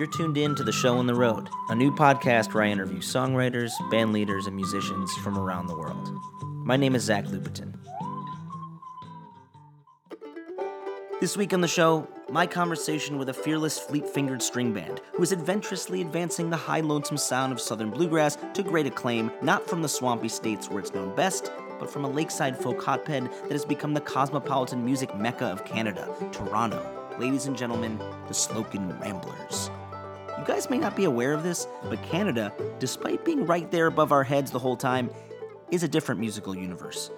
You're tuned in to The Show on the Road, a new podcast where I interview songwriters, band leaders, and musicians from around the world. My name is Zach Lupetin. This week on the show, my conversation with a fearless fleet fingered string band who is adventurously advancing the high lonesome sound of southern bluegrass to great acclaim, not from the swampy states where it's known best, but from a lakeside folk hotbed that has become the cosmopolitan music mecca of Canada, Toronto. Ladies and gentlemen, the Slocan Ramblers. You guys may not be aware of this, but Canada, despite being right there above our heads the whole time, is a different musical universe.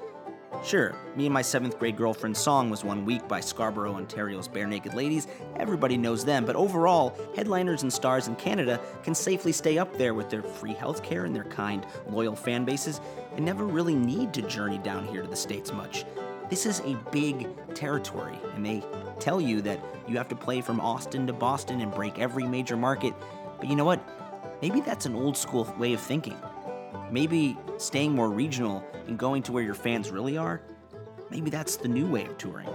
Sure, me and my seventh grade girlfriend's song was one week by Scarborough, Ontario's Barenaked Ladies. Everybody knows them, but overall, headliners and stars in Canada can safely stay up there with their free healthcare and their kind, loyal fan bases and never really need to journey down here to the States much. This is a big territory, and they tell you that you have to play from Austin to Boston and break every major market. But you know what? Maybe that's an old school way of thinking. Maybe staying more regional and going to where your fans really are, maybe that's the new way of touring.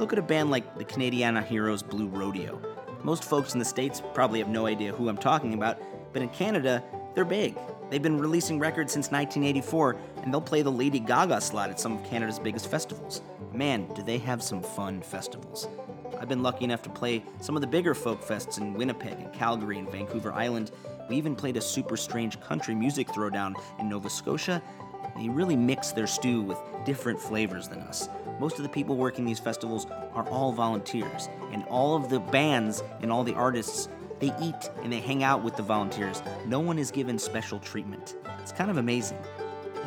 Look at a band like the Canadiana Heroes Blue Rodeo. Most folks in the States probably have no idea who I'm talking about, but in Canada, they're big. They've been releasing records since 1984, and they'll play the Lady Gaga slot at some of Canada's biggest festivals. Man, do they have some fun festivals. I've been lucky enough to play some of the bigger folk fests in Winnipeg and Calgary and Vancouver Island. We even played a super strange country music throwdown in Nova Scotia. They really mix their stew with different flavors than us. Most of the people working these festivals are all volunteers, and all of the bands and all the artists they eat and they hang out with the volunteers. No one is given special treatment. It's kind of amazing.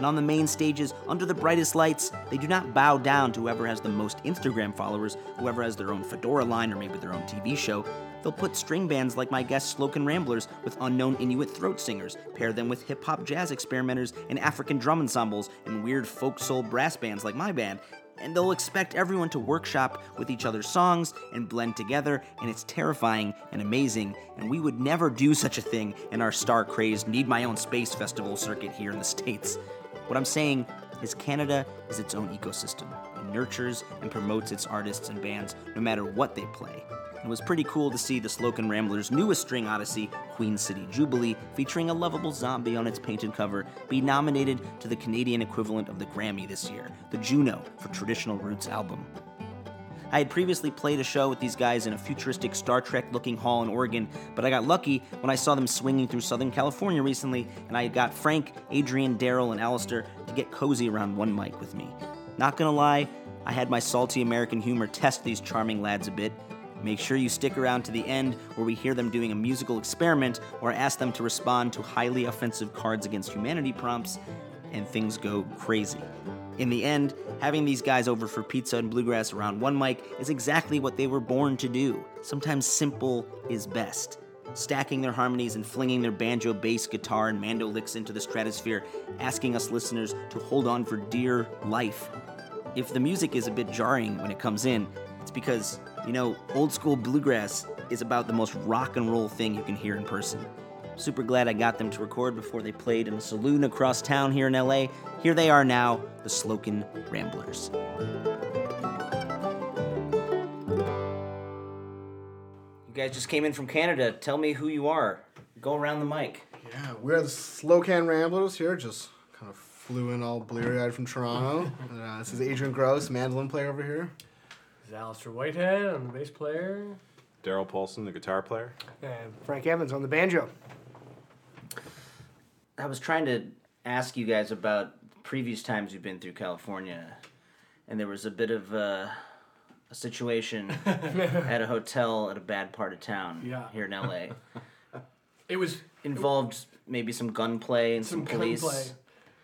And on the main stages, under the brightest lights, they do not bow down to whoever has the most Instagram followers, whoever has their own fedora line or maybe their own TV show. They'll put string bands like my guest Slocan Ramblers with unknown Inuit throat singers, pair them with hip hop jazz experimenters and African drum ensembles and weird folk soul brass bands like my band, and they'll expect everyone to workshop with each other's songs and blend together, and it's terrifying and amazing. And we would never do such a thing in our star crazed Need My Own Space festival circuit here in the States. What I'm saying is, Canada is its own ecosystem. It nurtures and promotes its artists and bands no matter what they play. It was pretty cool to see the Slocan Ramblers' newest string odyssey, Queen City Jubilee, featuring a lovable zombie on its painted cover, be nominated to the Canadian equivalent of the Grammy this year, the Juno for Traditional Roots album. I had previously played a show with these guys in a futuristic Star Trek looking hall in Oregon, but I got lucky when I saw them swinging through Southern California recently, and I got Frank, Adrian, Daryl, and Alistair to get cozy around one mic with me. Not gonna lie, I had my salty American humor test these charming lads a bit, Make sure you stick around to the end where we hear them doing a musical experiment or ask them to respond to highly offensive Cards Against Humanity prompts, and things go crazy. In the end, having these guys over for pizza and bluegrass around one mic is exactly what they were born to do. Sometimes simple is best. Stacking their harmonies and flinging their banjo, bass, guitar, and mando licks into the stratosphere, asking us listeners to hold on for dear life. If the music is a bit jarring when it comes in, it's because you know, old school bluegrass is about the most rock and roll thing you can hear in person. Super glad I got them to record before they played in a saloon across town here in LA. Here they are now, the Slocan Ramblers. You guys just came in from Canada. Tell me who you are. Go around the mic. Yeah, we're the Slocan Ramblers here. Just kind of flew in all bleary eyed from Toronto. uh, this is Adrian Gross, mandolin player over here is Alistair Whitehead on the bass player. Daryl Paulson, the guitar player. And Frank Evans on the banjo. I was trying to ask you guys about previous times you've been through California, and there was a bit of a, a situation at a hotel at a bad part of town yeah. here in LA. It was involved it, maybe some gunplay and some, some police. Gunplay.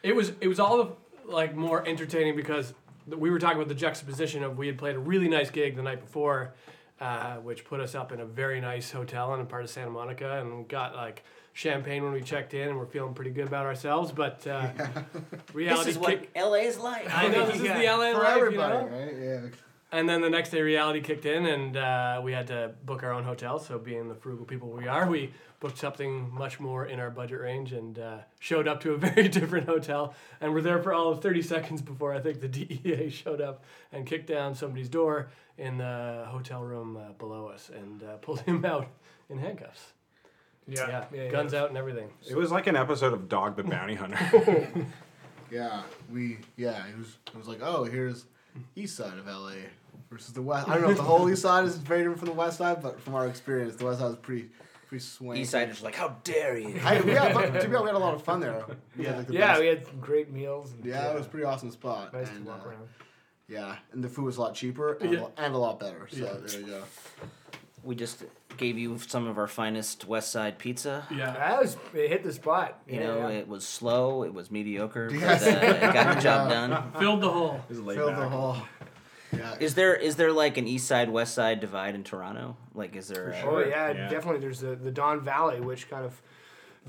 It was it was all of, like more entertaining because we were talking about the juxtaposition of we had played a really nice gig the night before, uh, which put us up in a very nice hotel in a part of Santa Monica, and got like champagne when we checked in, and we're feeling pretty good about ourselves. But uh, This reality is what kicked. LA is like. I know this is the LA For life, you everybody, know? right? Yeah. And then the next day, reality kicked in, and uh, we had to book our own hotel. So, being the frugal people we are, we booked something much more in our budget range and uh, showed up to a very different hotel. And we're there for all of 30 seconds before I think the DEA showed up and kicked down somebody's door in the hotel room uh, below us and uh, pulled him out in handcuffs. Yeah, guns out and everything. It was like an episode of Dog the Bounty Hunter. Yeah, we yeah, it was it was like, oh, here's east side of LA versus the west. I don't know if the whole east side is very different from the west side, but from our experience, the west side was pretty pretty swanky. East Side is like, how dare you? I, we had, fun- to be honest, we had a lot of fun there. We had, like, the Yeah, best- we had some great meals. And, yeah, it was a pretty awesome spot. nice and, to walk uh, around. Yeah, and the food was a lot cheaper and, Yeah. a, lo- and a lot better. So there you go. We just gave you some of our finest West Side pizza. Yeah. That was it hit the spot. You yeah, know, yeah. it was slow, it was mediocre, Yes. but uh, it got the job done. Filled the hole. It was laid Filled the back. whole. Yeah. Is there is there like an East Side West Side divide in Toronto? Like, is there? a- Oh yeah, Yeah. definitely. There's the the Don Valley, which kind of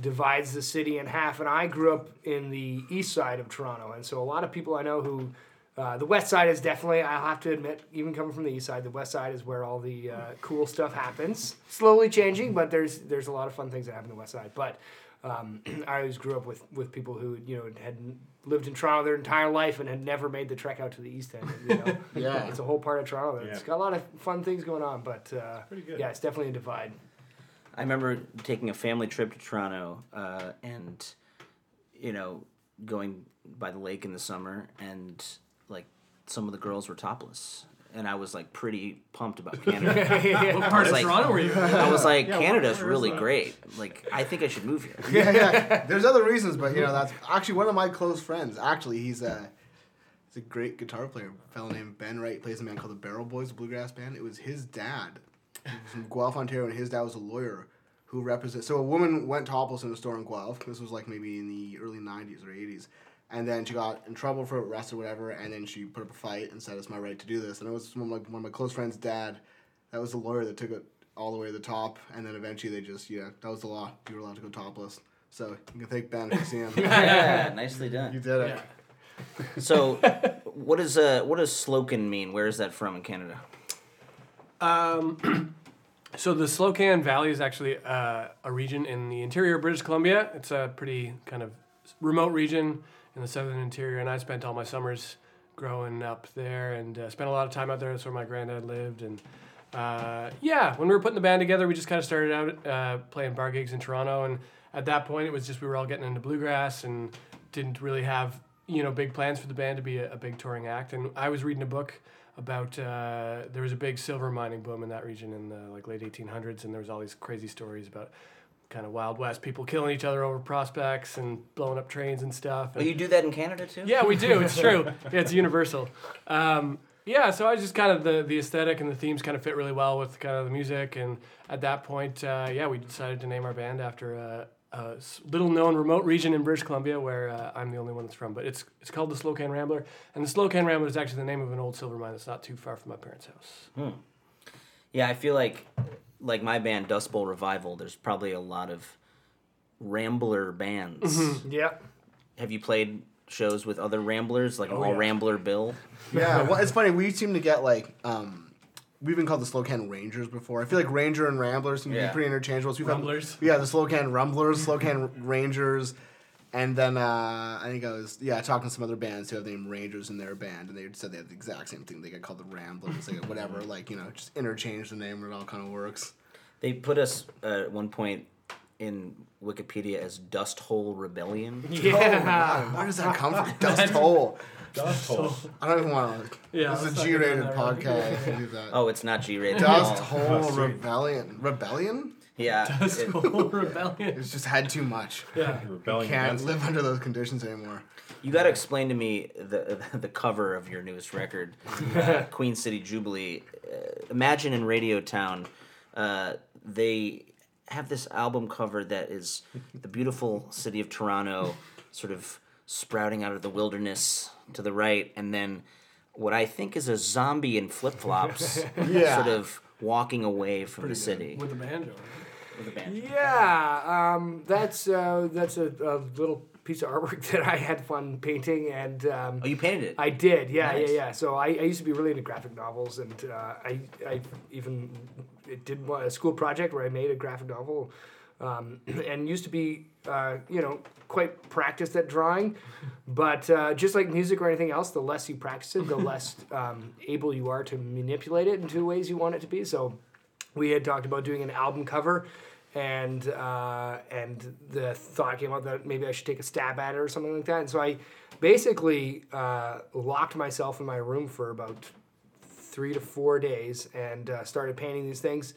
divides the city in half. And I grew up in the east side of Toronto, and so a lot of people I know who. Uh, the west side is definitely, I have to admit, even coming from the east side, the west side is where all the uh, cool stuff happens. Slowly changing, but there's there's a lot of fun things that happen in the west side. But um, I always grew up with, with people who you know had lived in Toronto their entire life and had never made the trek out to the east end. You know? Yeah. it's a whole part of Toronto. It's Yeah. got a lot of fun things going on, but uh, Pretty good. yeah, it's definitely a divide. I remember taking a family trip to Toronto, uh, and you know, going by the lake in the summer, and like some of the girls were topless, and I was like pretty pumped about Canada. What part of like- Toronto were you? in? I was like, Yeah, Canada's where is really that? great. Like, I think I should move here. yeah, yeah. There's other reasons, but you know that's actually one of my close friends. Actually, he's a he's a great guitar player. A fellow named Ben Wright plays in a band called the Barrel Boys, a bluegrass band. It was his dad, he was from Guelph, Ontario, and his dad was a lawyer who represent. So a woman went topless in a store in Guelph. This was like maybe in the early '90s or '80s. And then she got in trouble for arrest or whatever, and then she put up a fight and said it's my right to do this. And it was one of my, one of my close friends' dad, that was the lawyer that took it all the way to the top, and then eventually they just yeah, that was the law. You were allowed to go topless. So you can thank Ben for seeing. Yeah, nicely done. you did it. Yeah. So, what does uh, what does Slocan mean? Where is that from in Canada? Um, so the Slocan Valley is actually uh, a region in the interior of British Columbia. It's a pretty kind of remote region in the southern interior, and I spent all my summers growing up there and uh, spent a lot of time out there. That's where my granddad lived, and uh, yeah, when we were putting the band together, we just kind of started out uh, playing bar gigs in Toronto, and at that point, it was just we were all getting into bluegrass and didn't really have you know big plans for the band to be a, a big touring act. And I was reading a book about uh, there was a big silver mining boom in that region in the like late 1800s, and there was all these crazy stories about kind of wild west people killing each other over prospects and blowing up trains and stuff. And- you do that in Canada too? yeah, we do. It's true. Yeah, it's universal. Um, yeah, so I just kind of the the aesthetic and the themes kind of fit really well with kind of the music, and at that point, uh, yeah, we decided to name our band after a little known remote region in British Columbia where uh, I'm the only one that's from. But it's it's called the Slocan Rambler, and the Slocan Rambler is actually the name of an old silver mine that's not too far from my parents' house. Hmm. Yeah, I feel like like my band Dust Bowl Revival. There's probably a lot of Rambler bands. Yeah. Have you played shows with other Ramblers, like Oh, all yeah. Rambler bill? Yeah, well, it's funny. We seem to get like um, we've been called the Slocan Rangers before. I feel like Ranger and Ramblers seem to Yeah. be pretty interchangeable. So we've Rumblers. Had, yeah, the Slocan Rumblers, Slocan Rangers, and then uh, I think I was yeah talking to some other bands who have the name Rangers in their band, and they said they had the exact same thing. They get called the Ramblers, like whatever, like you know, just interchange the name and it all kind of works. They put us uh, at one point in Wikipedia as Dust Hole Rebellion. Yeah. Where does that come from? Dust hole. Dust hole. I don't even want to. Yeah, this let's is not a get G-rated down that road. podcast. to do that. Oh, it's not G-rated. Dust at all. hole rebellion. Rebellion? Yeah. That's it- whole rebellion. It's just had too much. Yeah. Rebelling Can't live under those conditions anymore. You got to explain to me the the cover of your newest record, uh, Queen City Jubilee. Uh, Imagine in Radio Town, uh, they have this album cover that is the beautiful city of Toronto, sort of sprouting out of the wilderness to the right, and then what I think is a zombie in flip flops, Yeah. sort of walking away from the city with the banjo. With a band. Yeah, um, that's uh, that's a, a little piece of artwork that I had fun painting, and um, Oh, you painted it. I did, yeah, Nice. yeah, yeah. So I, I used to be really into graphic novels, and uh, I I even did a school project where I made a graphic novel, um, and used to be uh, you know quite practiced at drawing, but uh, just like music or anything else, the less you practice it, the less um, able you are to manipulate it into ways you want it to be. So we had talked about doing an album cover and uh, and the thought came up that maybe I should take a stab at it or something like that. And so I basically uh, locked myself in my room for about three to four days and uh, started painting these things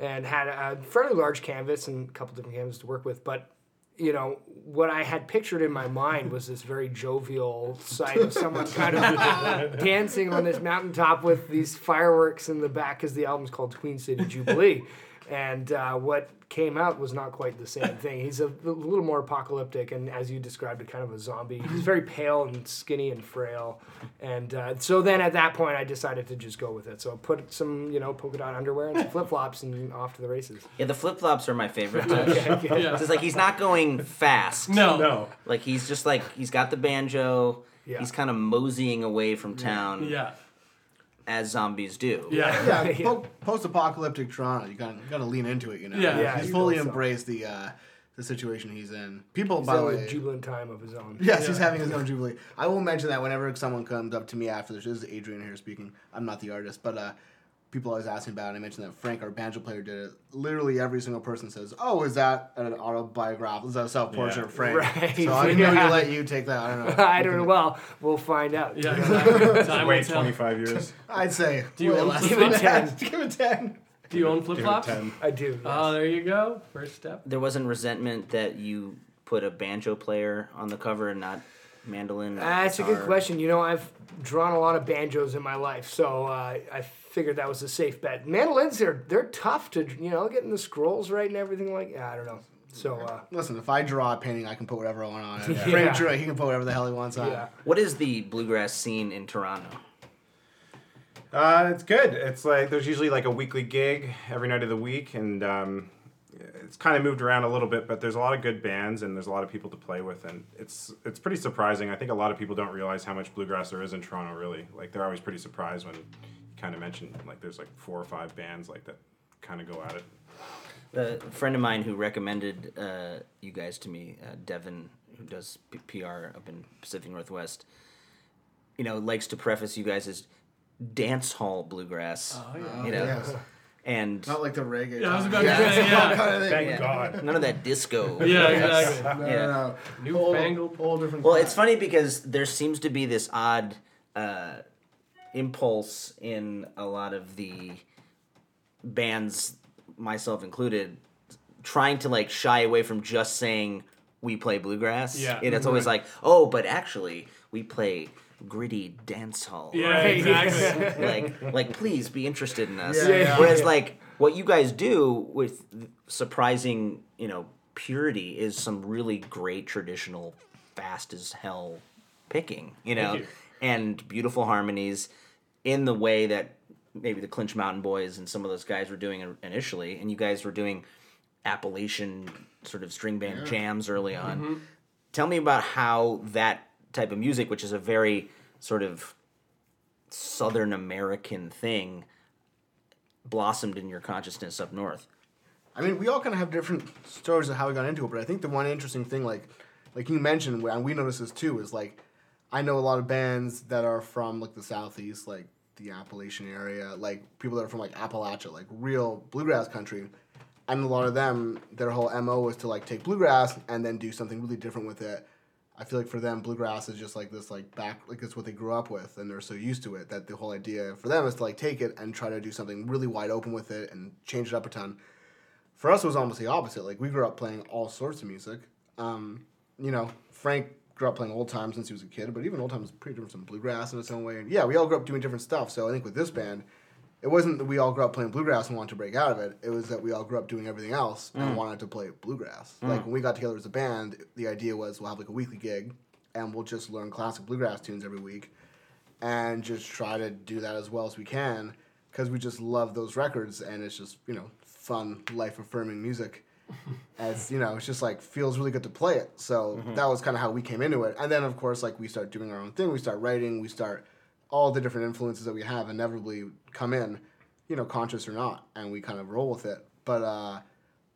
and had a fairly large canvas and a couple different canvases to work with. But you know what I had pictured in my mind was this very jovial sight of someone kind of dancing on this mountaintop with these fireworks in the back, because the album's called Queen City Jubilee. And uh, what came out was not quite the same thing. He's a, a little more apocalyptic, and as you described it, kind of a zombie. He's very pale and skinny and frail. And uh, so then at that point, I decided to just go with it. So I put some, you know, polka dot underwear and some flip flops and off to the races. Yeah, the flip flops are my favorite. touch. Yeah. It's like he's not going fast. No. No. Like he's just like he's got the banjo. Yeah. He's kind of moseying away from town Yeah. As zombies do. Yeah. Yeah, po- post-apocalyptic Toronto. You gotta you gotta lean into it. You know. Yeah. Yeah, he's you fully will, so. embraced the uh, the situation he's in. People, He's by the way, a jubilant time of his own. Yes, he's having his own jubilee. I will mention that whenever someone comes up to me after this, this is Adrian here speaking. I'm not the artist, but uh, people always ask me about it. I mentioned that Frank, our banjo player, did it. Literally every single person says, "Oh, is that an autobiographical? Is that a self portrait Yeah. of Frank?" Right, So I'm yeah. going to let you take that. I don't know. I don't know. Well, we'll find out. Yeah. Exactly. Time Wait 25 years. I'd say. Do you way own less Give than it that. 10. Give it ten. Do you own flip Give it flops? 10. I do. Oh, there you go. First step. There wasn't resentment that you put a banjo player on the cover and not mandolin. or That's a good question. You know, I've drawn a lot of banjos in my life, so uh, I figured that was a safe bet. Mandolins, they're they're tough to you know getting the scrolls right and everything like. Yeah, I don't know. So uh, Listen, if I draw a painting, I can put whatever I want on it. Yeah. Frank Drew—he can put whatever the hell he wants on yeah, it. What is the bluegrass scene in Toronto? Uh, it's good. It's like there's usually like a weekly gig every night of the week, and um, it's kind of moved around a little bit. But there's a lot of good bands, and there's a lot of people to play with, and it's it's pretty surprising. I think a lot of people don't realize how much bluegrass there is in Toronto. Really, like they're always pretty surprised when you kind of mentioned like there's like four or five bands like that kind of go at it. A friend of mine who recommended uh, you guys to me, uh, Devin, who does P- PR up in Pacific Northwest, you know, likes to preface you guys as dance hall bluegrass. Oh, yeah. You know, Yes. and Not like the reggae. Yeah, I was time. about to say, yeah. kind of thing. Thank Yeah. God. none of that disco. Yeah, exactly. No, Yeah. no, no. Newfangled. Whole, whole different. Well, class. it's funny because there seems to be this odd uh, impulse in a lot of the bands, myself included, trying to like shy away from just saying we play bluegrass. Yeah. And it's always mm-hmm. like, oh, but actually we play gritty dance hall. Yeah, Right. exactly. like like please be interested in us. Yeah, yeah. Whereas like what you guys do with surprising, you know, purity is some really great traditional fast as hell picking, you know, you. and beautiful harmonies in the way that maybe the Clinch Mountain Boys and some of those guys were doing initially, and you guys were doing Appalachian sort of string band jams early mm-hmm. on. Tell me about how that type of music, which is a very sort of Southern American thing, blossomed in your consciousness up north. I mean, we all kind of have different stories of how we got into it, but I think the one interesting thing, like, like you mentioned, and we noticed this too, is like, I know a lot of bands that are from like the southeast, like the Appalachian area, like people that are from like Appalachia, like real bluegrass country, and a lot of them, their whole mo was to like take bluegrass and then do something really different with it. I feel like for them, bluegrass is just like this, like back, like it's what they grew up with, and they're so used to it that the whole idea for them is to like take it and try to do something really wide open with it and change it up a ton. For us it was almost the opposite. Like we grew up playing all sorts of music. Um, you know frank grew up playing old time since he was a kid but even old time is pretty different from bluegrass in its own way. And yeah we all grew up doing different stuff. So i think with this band it wasn't that we all grew up playing bluegrass and wanted to break out of it. It was that we all grew up doing everything else and mm. wanted to play bluegrass. Mm. Like when we got together as a band the idea was we'll have like a weekly gig and we'll just learn classic bluegrass tunes every week and just try to do that as well as we can because we just love those records, and it's just you know fun, life affirming music. As you know, it's just like feels really good to play it. So that was kind of how we came into it, and then of course like we start doing our own thing. We start writing. We start all the different influences that we have inevitably come in, you know, conscious or not, and we kind of roll with it. But uh,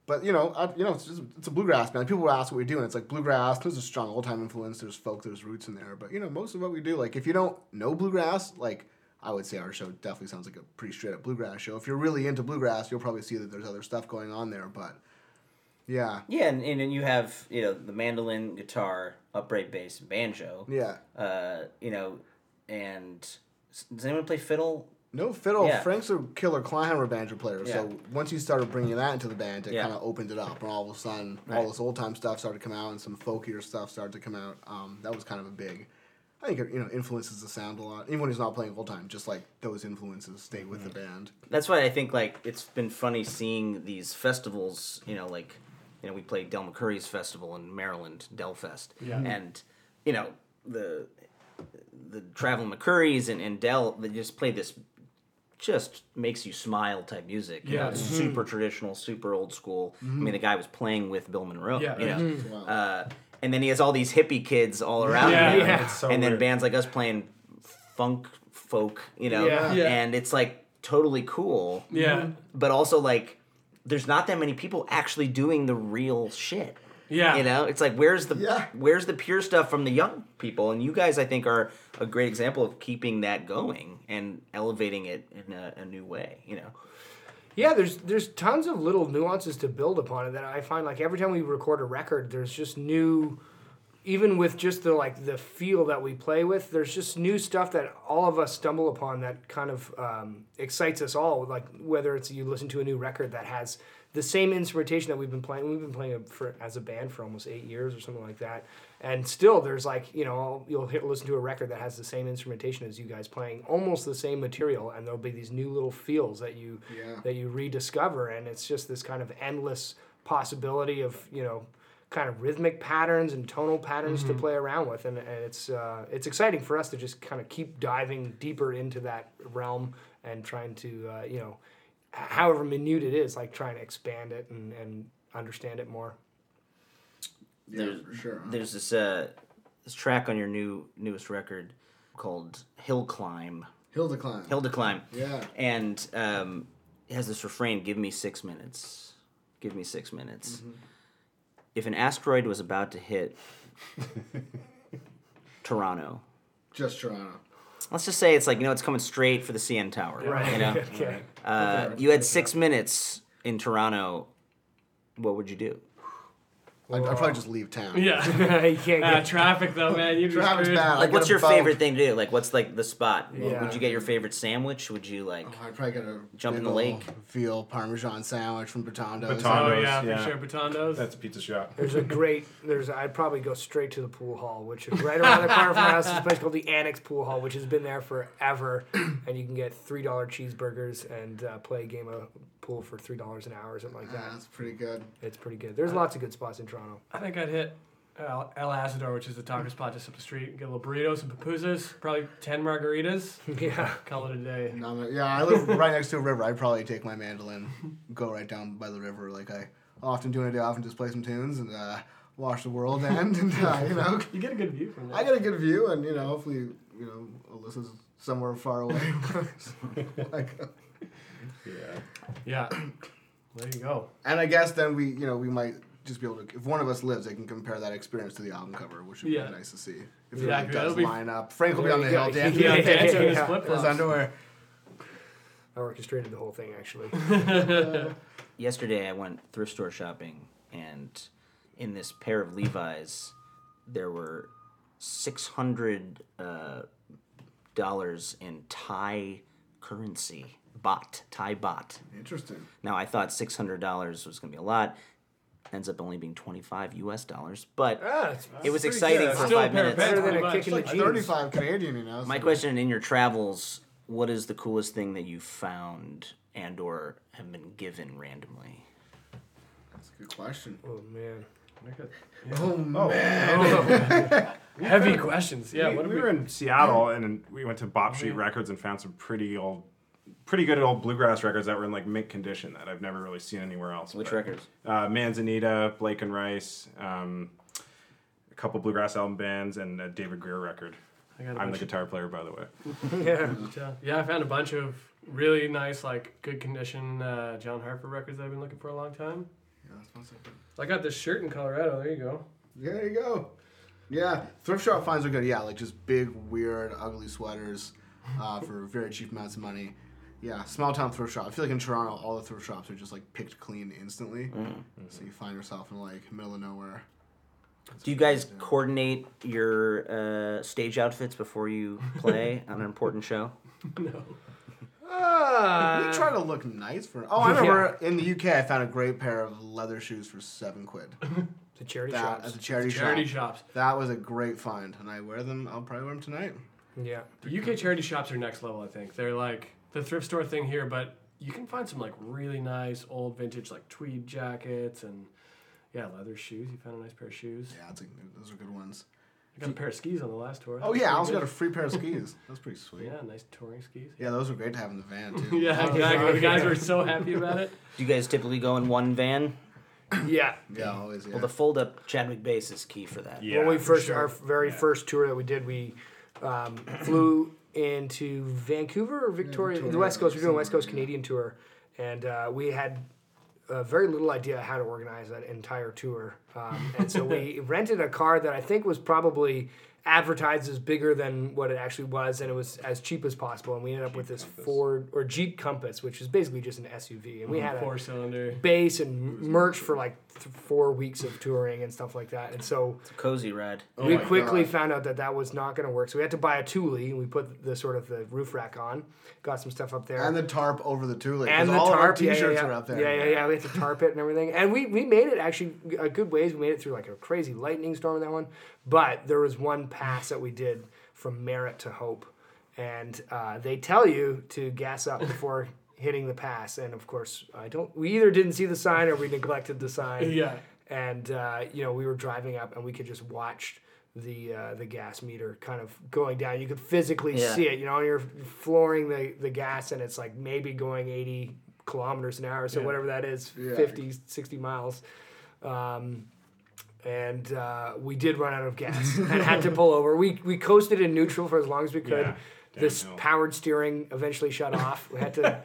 but you know, I, you know, it's just it's a bluegrass band. People ask what we do, and it's like bluegrass. There's a strong old time influence. There's folk. There's roots in there. But you know, most of what we do, like if you don't know bluegrass, like I would say our show definitely sounds like a pretty straight up bluegrass show. If you're really into bluegrass, you'll probably see that there's other stuff going on there. But yeah, Yeah, and, and then you have you know the mandolin, guitar, upright bass, banjo. yeah. Uh, you know, and does anyone play fiddle? No fiddle. Yeah. Frank's a killer clawhammer banjo player. Yeah. So once you started bringing that into the band, it Yeah. kind of opened it up, and all of a sudden, Right. all this old time stuff started to come out, and some folkier stuff started to come out. Um, that was kind of a big. I think it you know influences the sound a lot. Even when he's not playing old time, just like those influences stay with Mm-hmm. the band. That's why I think like it's been funny seeing these festivals. You know, like you know we played Del McCoury's festival in Maryland, Delfest, Yeah. Mm-hmm. and you know the the traveling McCourys and, and Del they just play this just makes you smile type music. You know, Yeah. it's mm-hmm. super traditional, super old school. I mean, mm-hmm. the guy was playing with Bill Monroe. Yeah. You know? Wow. uh, and then he has all these hippie kids all around Yeah. him. Yeah. It's so and then bands like us playing funk folk, you know, Yeah. Yeah. and it's like totally cool. Yeah. But also like there's not that many people actually doing the real shit. Yeah. You know, it's like where's the Yeah. where's the pure stuff from the young people? And you guys, I think, are a great example of keeping that going and elevating it in a, a new way. You know, Yeah, there's there's tons of little nuances to build upon it that I find like every time we record a record, there's just new even with just the like the feel that we play with, there's just new stuff that all of us stumble upon that kind of um, excites us all. Like whether it's you listen to a new record that has the same instrumentation that we've been playing. We've been playing for as a band for almost eight years or something like that, and still there's like you know you'll hit, listen to a record that has the same instrumentation as you guys playing almost the same material, and there'll be these new little feels that you Yeah. that you rediscover, and it's just this kind of endless possibility of you know kind of rhythmic patterns and tonal patterns to play around with, and, and it's uh, it's exciting for us to just kind of keep diving deeper into that realm and trying to uh, you know however minute it is, like trying to expand it and, and understand it more. Yeah, There's- for sure. huh? there's this uh this track on your new newest record called Hill Climb. Hill decline. Hill to Climb. Yeah. And um, it has this refrain: "Give me six minutes. Give me six minutes." If an asteroid was about to hit Toronto, Just Toronto. let's just say it's like you know it's coming straight for the CN Tower. You know, okay. uh, you had six minutes in Toronto. What would you do? I'd, I'd probably just leave town. Yeah. you can't Uh, get traffic though, man. You'd be Traffic's screwed. bad. I'd Like, get what's a your boat. favorite thing to do? Like, what's like the spot? Yeah. Would you get your favorite sandwich? Would you like? Oh, I'd probably get a Jump in big the lake. ol' veal parmesan sandwich from Bitondo's. Baton- Oh yeah, Yeah. for sure. Bitondos. That's a pizza shop. There's a great. There's. I'd probably go straight to the pool hall, which is right around the corner from our house. There's a place called the Annex Pool Hall, which has been there forever, and you can get three dollar cheeseburgers and uh, play a game of pool for three dollars an hour or something like Yeah, that. that's pretty good. It's pretty good. There's lots of good spots in Toronto. I think I'd hit El, El Asador, which is the taco spot just up the street. Get a little burrito, some pupusas, probably ten margaritas. Yeah. Call it a day. No, I'm- yeah, I live right next to a river. I'd probably take my mandolin, go right down by the river, like I often do in a day off, and just play some tunes and uh, watch the world end. And uh, you know, You get a good view from there. I get a good view, and you know, hopefully, you know, Alyssa's somewhere far away. like, Yeah. Yeah. There you go. and I guess then we, you know, we might just be able to, if one of us lives, they can compare that experience to the album cover, which would Yeah. be nice to see. If Yeah, it really that'll does be- line up. Frank will be on the you go. hill dancing Yeah, Yeah, dancing in his yeah. flip in his flops. underwear. I orchestrated the whole thing actually. Yesterday, I went thrift store shopping, and in this pair of Levi's, there were six hundred uh, dollars in Thai currency, baht, Thai baht. Interesting. Now I thought six hundred dollars was gonna be a lot. Ends up only being twenty five U.S. dollars, but Ah, it's it was exciting good. for Still five minutes. better than a kick in the bucks. jeans. 35 Canadian, you know. My question in your travels: What is the coolest thing that you found and/or have been given randomly? That's a good question. Oh man. Oh, Oh, Heavy questions. Yeah. we, what we we? were in Seattle and we went to Bop Street Records and found some pretty old pretty good old bluegrass records that were in like mint condition that I've never really seen anywhere else. Which But, records? Uh, Manzanita, Blake and Rice, um, a couple bluegrass album bands, and a David Grier record. I got a I'm bunch the of- guitar player, by the way. yeah. Yeah, yeah, I found a bunch of really nice, like good condition uh, John Harper records that I've been looking for a long time. Yeah, that's one second. So I got this shirt in Colorado. There you go. There you go. Yeah, thrift shop finds are good. Yeah, like just big, weird, ugly sweaters uh, for very cheap amounts of money. Yeah, small town thrift shop. I feel like in Toronto, all the thrift shops are just like picked clean instantly. So you find yourself in like middle of nowhere. Do you guys coordinate your uh, stage outfits before you play on an important show? no. Uh, we try to look nice for. Oh, I remember in the UK, I found a great pair of leather shoes for seven quid. the charity That shops. at the charity, Charity shop. shops. That was a great find, and I wear them. I'll probably wear them tonight. Yeah. The UK charity shops are next level. I think they're like the thrift store thing here, but you can find some like really nice old vintage like tweed jackets and yeah, leather shoes. You found a nice pair of shoes. Yeah, it's a, those are good ones. I got a pair of skis on the last tour. Oh yeah, I also got a free pair of skis. That's pretty sweet. yeah, nice touring skis. Yeah, those were great to have in the van too. Yeah, exactly. The guys were so happy about it. Do you guys typically go in one van? Yeah. Yeah, always. Yeah. Well, the fold-up Chadwick bass is key for that. Yeah, when we first sure. our very first tour that we did, we um, flew into Vancouver or Victoria, the West Coast. We are doing a West Coast Canadian tour, and uh, we had uh, very little idea how to organize that entire tour. Um, and so we rented a car that I think was probably advertised as bigger than what it actually was, and it was as cheap as possible. And we ended up with this Ford or Jeep Compass, which is basically just an SUV, and we had a Four cylinder. base and merch for like th- four weeks of touring and stuff like that. And so it's a Cozy ride. Oh we my quickly God. found out that that was not going to work. So we had to buy a Thule, and we put the sort of the roof rack on, got some stuff up there, and the tarp over the tulip. and 'cause the all of our tarp. Yeah, T-shirts yeah, yeah. were up there. Yeah, yeah, yeah. We had to tarp it and everything, and we we made it actually a good ways. We made it through like a crazy lightning storm in that one, but there was one pass that we did from Merritt to Hope, and uh, they tell you to gas up before. Hitting the pass, and of course, I don't. We either didn't see the sign or we neglected the sign Yeah. and uh, you know we were driving up and we could just watch the uh, the gas meter kind of going down. You could physically Yeah. see it. You know, you're flooring the the gas and it's like maybe going 80 kilometers an hour, so Yeah. whatever that is, Yeah. 50, 60 miles. Um, and uh, we did run out of gas and had to pull over. We we coasted in neutral for as long as we could. Yeah, this downhill. powered steering eventually shut off. We had to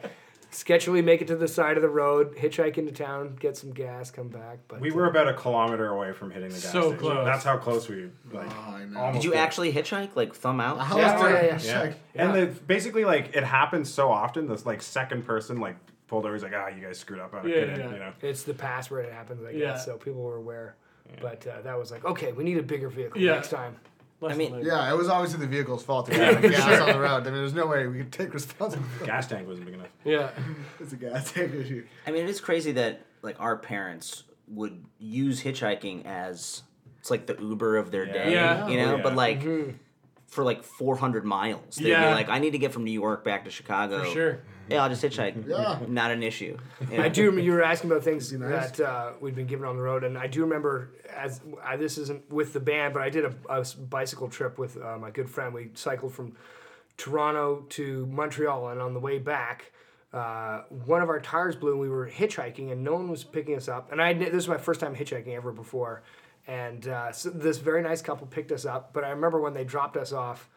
sketchily make it to the side of the road, hitchhike into town, get some gas, come back. But We uh, were about a kilometer away from hitting the gas So station. close. That's how close we like. Oh, I know. almost Did you there. actually hitchhike, like thumb out? How Yeah, oh, yeah, yeah. Yeah. And the, basically, like, it happens so often. This, like, second person, like, pulled over. He's like, ah, you guys screwed up on. Yeah, Get yeah. You know? It's the pass where it happens, I guess. Yeah. So people were aware. But uh, that was like, okay, we need a bigger vehicle Yeah. next time. Less mean- Yeah, it was obviously the vehicle's fault. They had gas on the road. I mean, there's no way we could take responsibility. Gas tank wasn't big enough. yeah. It's a gas tank issue. I mean, it is crazy that like our parents would use hitchhiking as it's like the Uber of their Yeah. day, Yeah. you know. Yeah. But like for like 400 miles, they'd Yeah. be like, "I need to get from New York back to Chicago." For sure. Yeah, I'll just hitchhike. Yeah. Not an issue. You know? I do remember you were asking about things nice. that uh, we'd been given on the road, and I do remember as I, this isn't with the band, but I did a bicycle trip with uh, my good friend. We cycled from Toronto to Montreal, and on the way back, uh, one of our tires blew, and we were hitchhiking, and no one was picking us up. And I this was my first time hitchhiking ever before, and uh, so this very nice couple picked us up. But I remember when they dropped us off.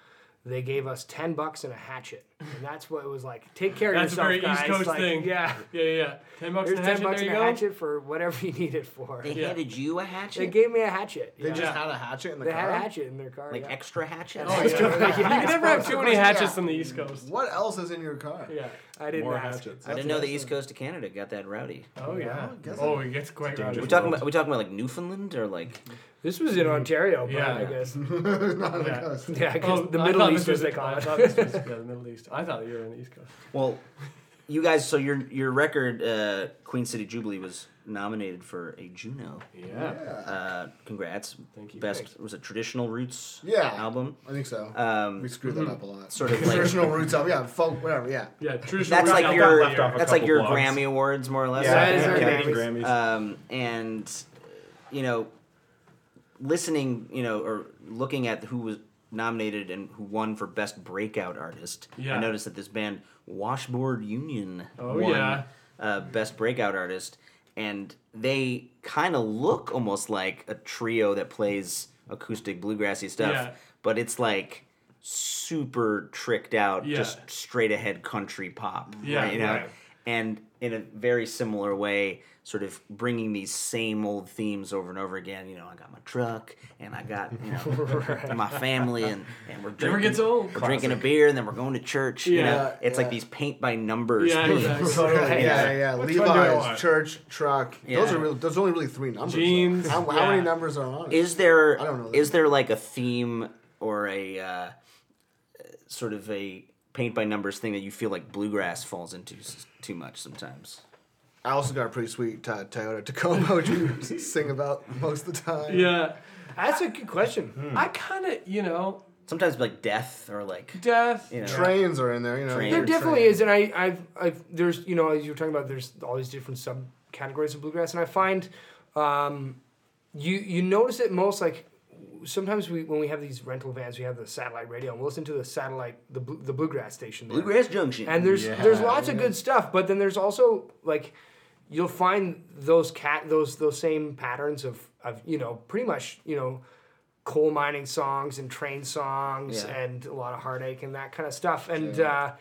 They gave us ten bucks and a hatchet, and that's what it was like. Take care of That's a very guys. East Coast Like, thing. Yeah, Yeah, yeah, yeah. Ten bucks Here's and a ten hatchet. bucks there and you a go. hatchet for whatever you need it for. They They, handed you a hatchet, They gave me a hatchet. They yeah. just had a hatchet in the They car. had a hatchet in their car. like yeah. extra hatchet. Oh, You yeah. can never have too many Yeah. hatchets on the East Coast. What else is in your car? Yeah. I didn't More ask. hatchets. I didn't know the East Coast of Canada got that rowdy. Oh yeah. guess Oh, it gets quite rowdy. We talking about we talking about like Newfoundland or like This was in Ontario, but Yeah. I guess. Not on the Yeah. coast. Yeah, I guess Oh, the Middle thought East, this as they was- call I it. thought this was yeah, the Middle East. I thought you were on the East Coast. well, you guys. So your your record, uh, Queen City Jubilee, was nominated for a Juno. Yeah. Uh, congrats. Thank you. Best Thanks. was it traditional roots Yeah. album. I think so. Um, we screwed that up a lot. sort of like- traditional roots album. Yeah, folk, whatever. Yeah. Yeah. Traditional. that's rock like album your of off a that's like couple your blogs. Grammy awards more or less. Yeah, That is yeah, our Canadian Grammys. Grammys. Um, and you know, listening, you know, or looking at who was nominated and who won for best breakout artist, I noticed that this band Washboard Union Oh, won yeah. uh, Best Breakout Artist, and they kind of look almost like a trio that plays acoustic bluegrassy stuff, Yeah. but it's like super tricked out, Yeah. just straight ahead country pop. Yeah, right, you know, right. and in a very similar way. Sort of bringing these same old themes over and over again. You know, I got my truck and I got you know my family and, and we're drinking, Never gets old. we're drinking a beer and then we're going to church. You know, Yeah, it's like these paint by numbers. Yeah, themes. exactly. yeah, yeah, yeah. Which one do I Levi's, church, truck. Those are really, those are only really three numbers. Jeans, How, how yeah. many numbers are on it? Is there I don't know is there like a theme or a uh, sort of a paint by numbers thing that you feel like bluegrass falls into too much sometimes? I also got a pretty sweet uh, Toyota Tacoma, which we sing about most of the time. Yeah. That's a good question. Hmm. I kind of, you know, Sometimes like death or like death. you know. Trains are in there, you know. Train. There definitely train. is, and I, I've, I've, there's, you know, as you were talking about, there's all these different subcategories of bluegrass, and I find, um, you, you notice it most like sometimes we when we have these rental vans, we have the satellite radio, and we'll listen to the satellite, the blue, the bluegrass station. there. Bluegrass Junction. and there's there's lots of good stuff but then there's also like you'll find those cat those those same patterns of of you know pretty much you know coal mining songs and train songs Yeah. and a lot of heartache and that kind of stuff and uh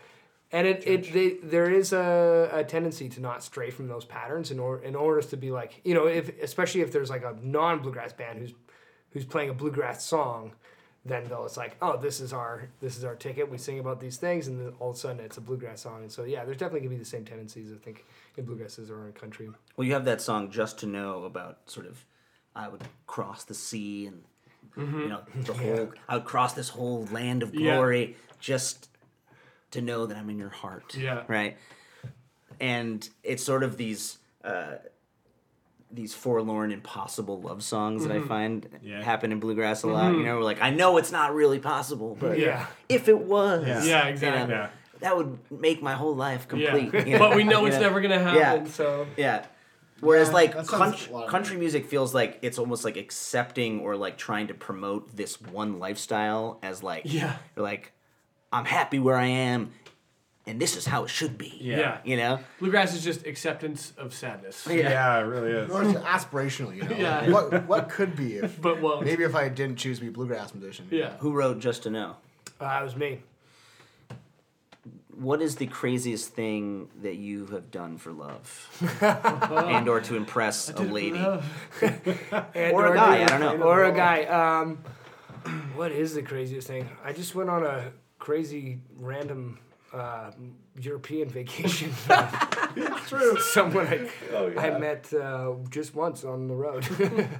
and it, it they, there is a, a tendency to not stray from those patterns in order in order to be like you know if especially if there's like a non bluegrass band who's who's playing a bluegrass song then though it's like oh this is our this is our ticket we sing about these things and then all of a sudden it's a bluegrass song and so yeah there's definitely gonna be the same tendencies i think in bluegrass as there are in country well, you have that song "Just to Know" about sort of I would cross the sea and you know the whole I would cross this whole land of Yeah. glory just to know that I'm in your heart. Yeah. Right. And it's sort of these uh, these forlorn, impossible love songs that I mm-hmm. find Yeah. happen in bluegrass a lot. You mm-hmm. know, we're like, I know it's not really possible, but Yeah. if it was, Yeah. Yeah, you exactly. know, Yeah. that would make my whole life Yeah. complete. you But we know you it's never going to Yeah. happen, so. Yeah. Whereas Yeah, like country, a lot of country music feels like it's almost like accepting or like trying to promote this one lifestyle as like Yeah. you're like I'm happy where I am and this is how it should be. Yeah. You know? Bluegrass is just acceptance of sadness. Yeah, it really is. Or it's aspirational, you know. Yeah. Like, what what could be if But won't. maybe if I didn't choose to be a bluegrass musician. Yeah. Who wrote Just to Know? uh, it was me What is the craziest thing that you have done for love? and or to impress a lady? And- Or a guy, I don't know. or a guy um what is the craziest thing i just went on a crazy random uh, European vacation. it's True. Someone I, I met uh, just once on the road.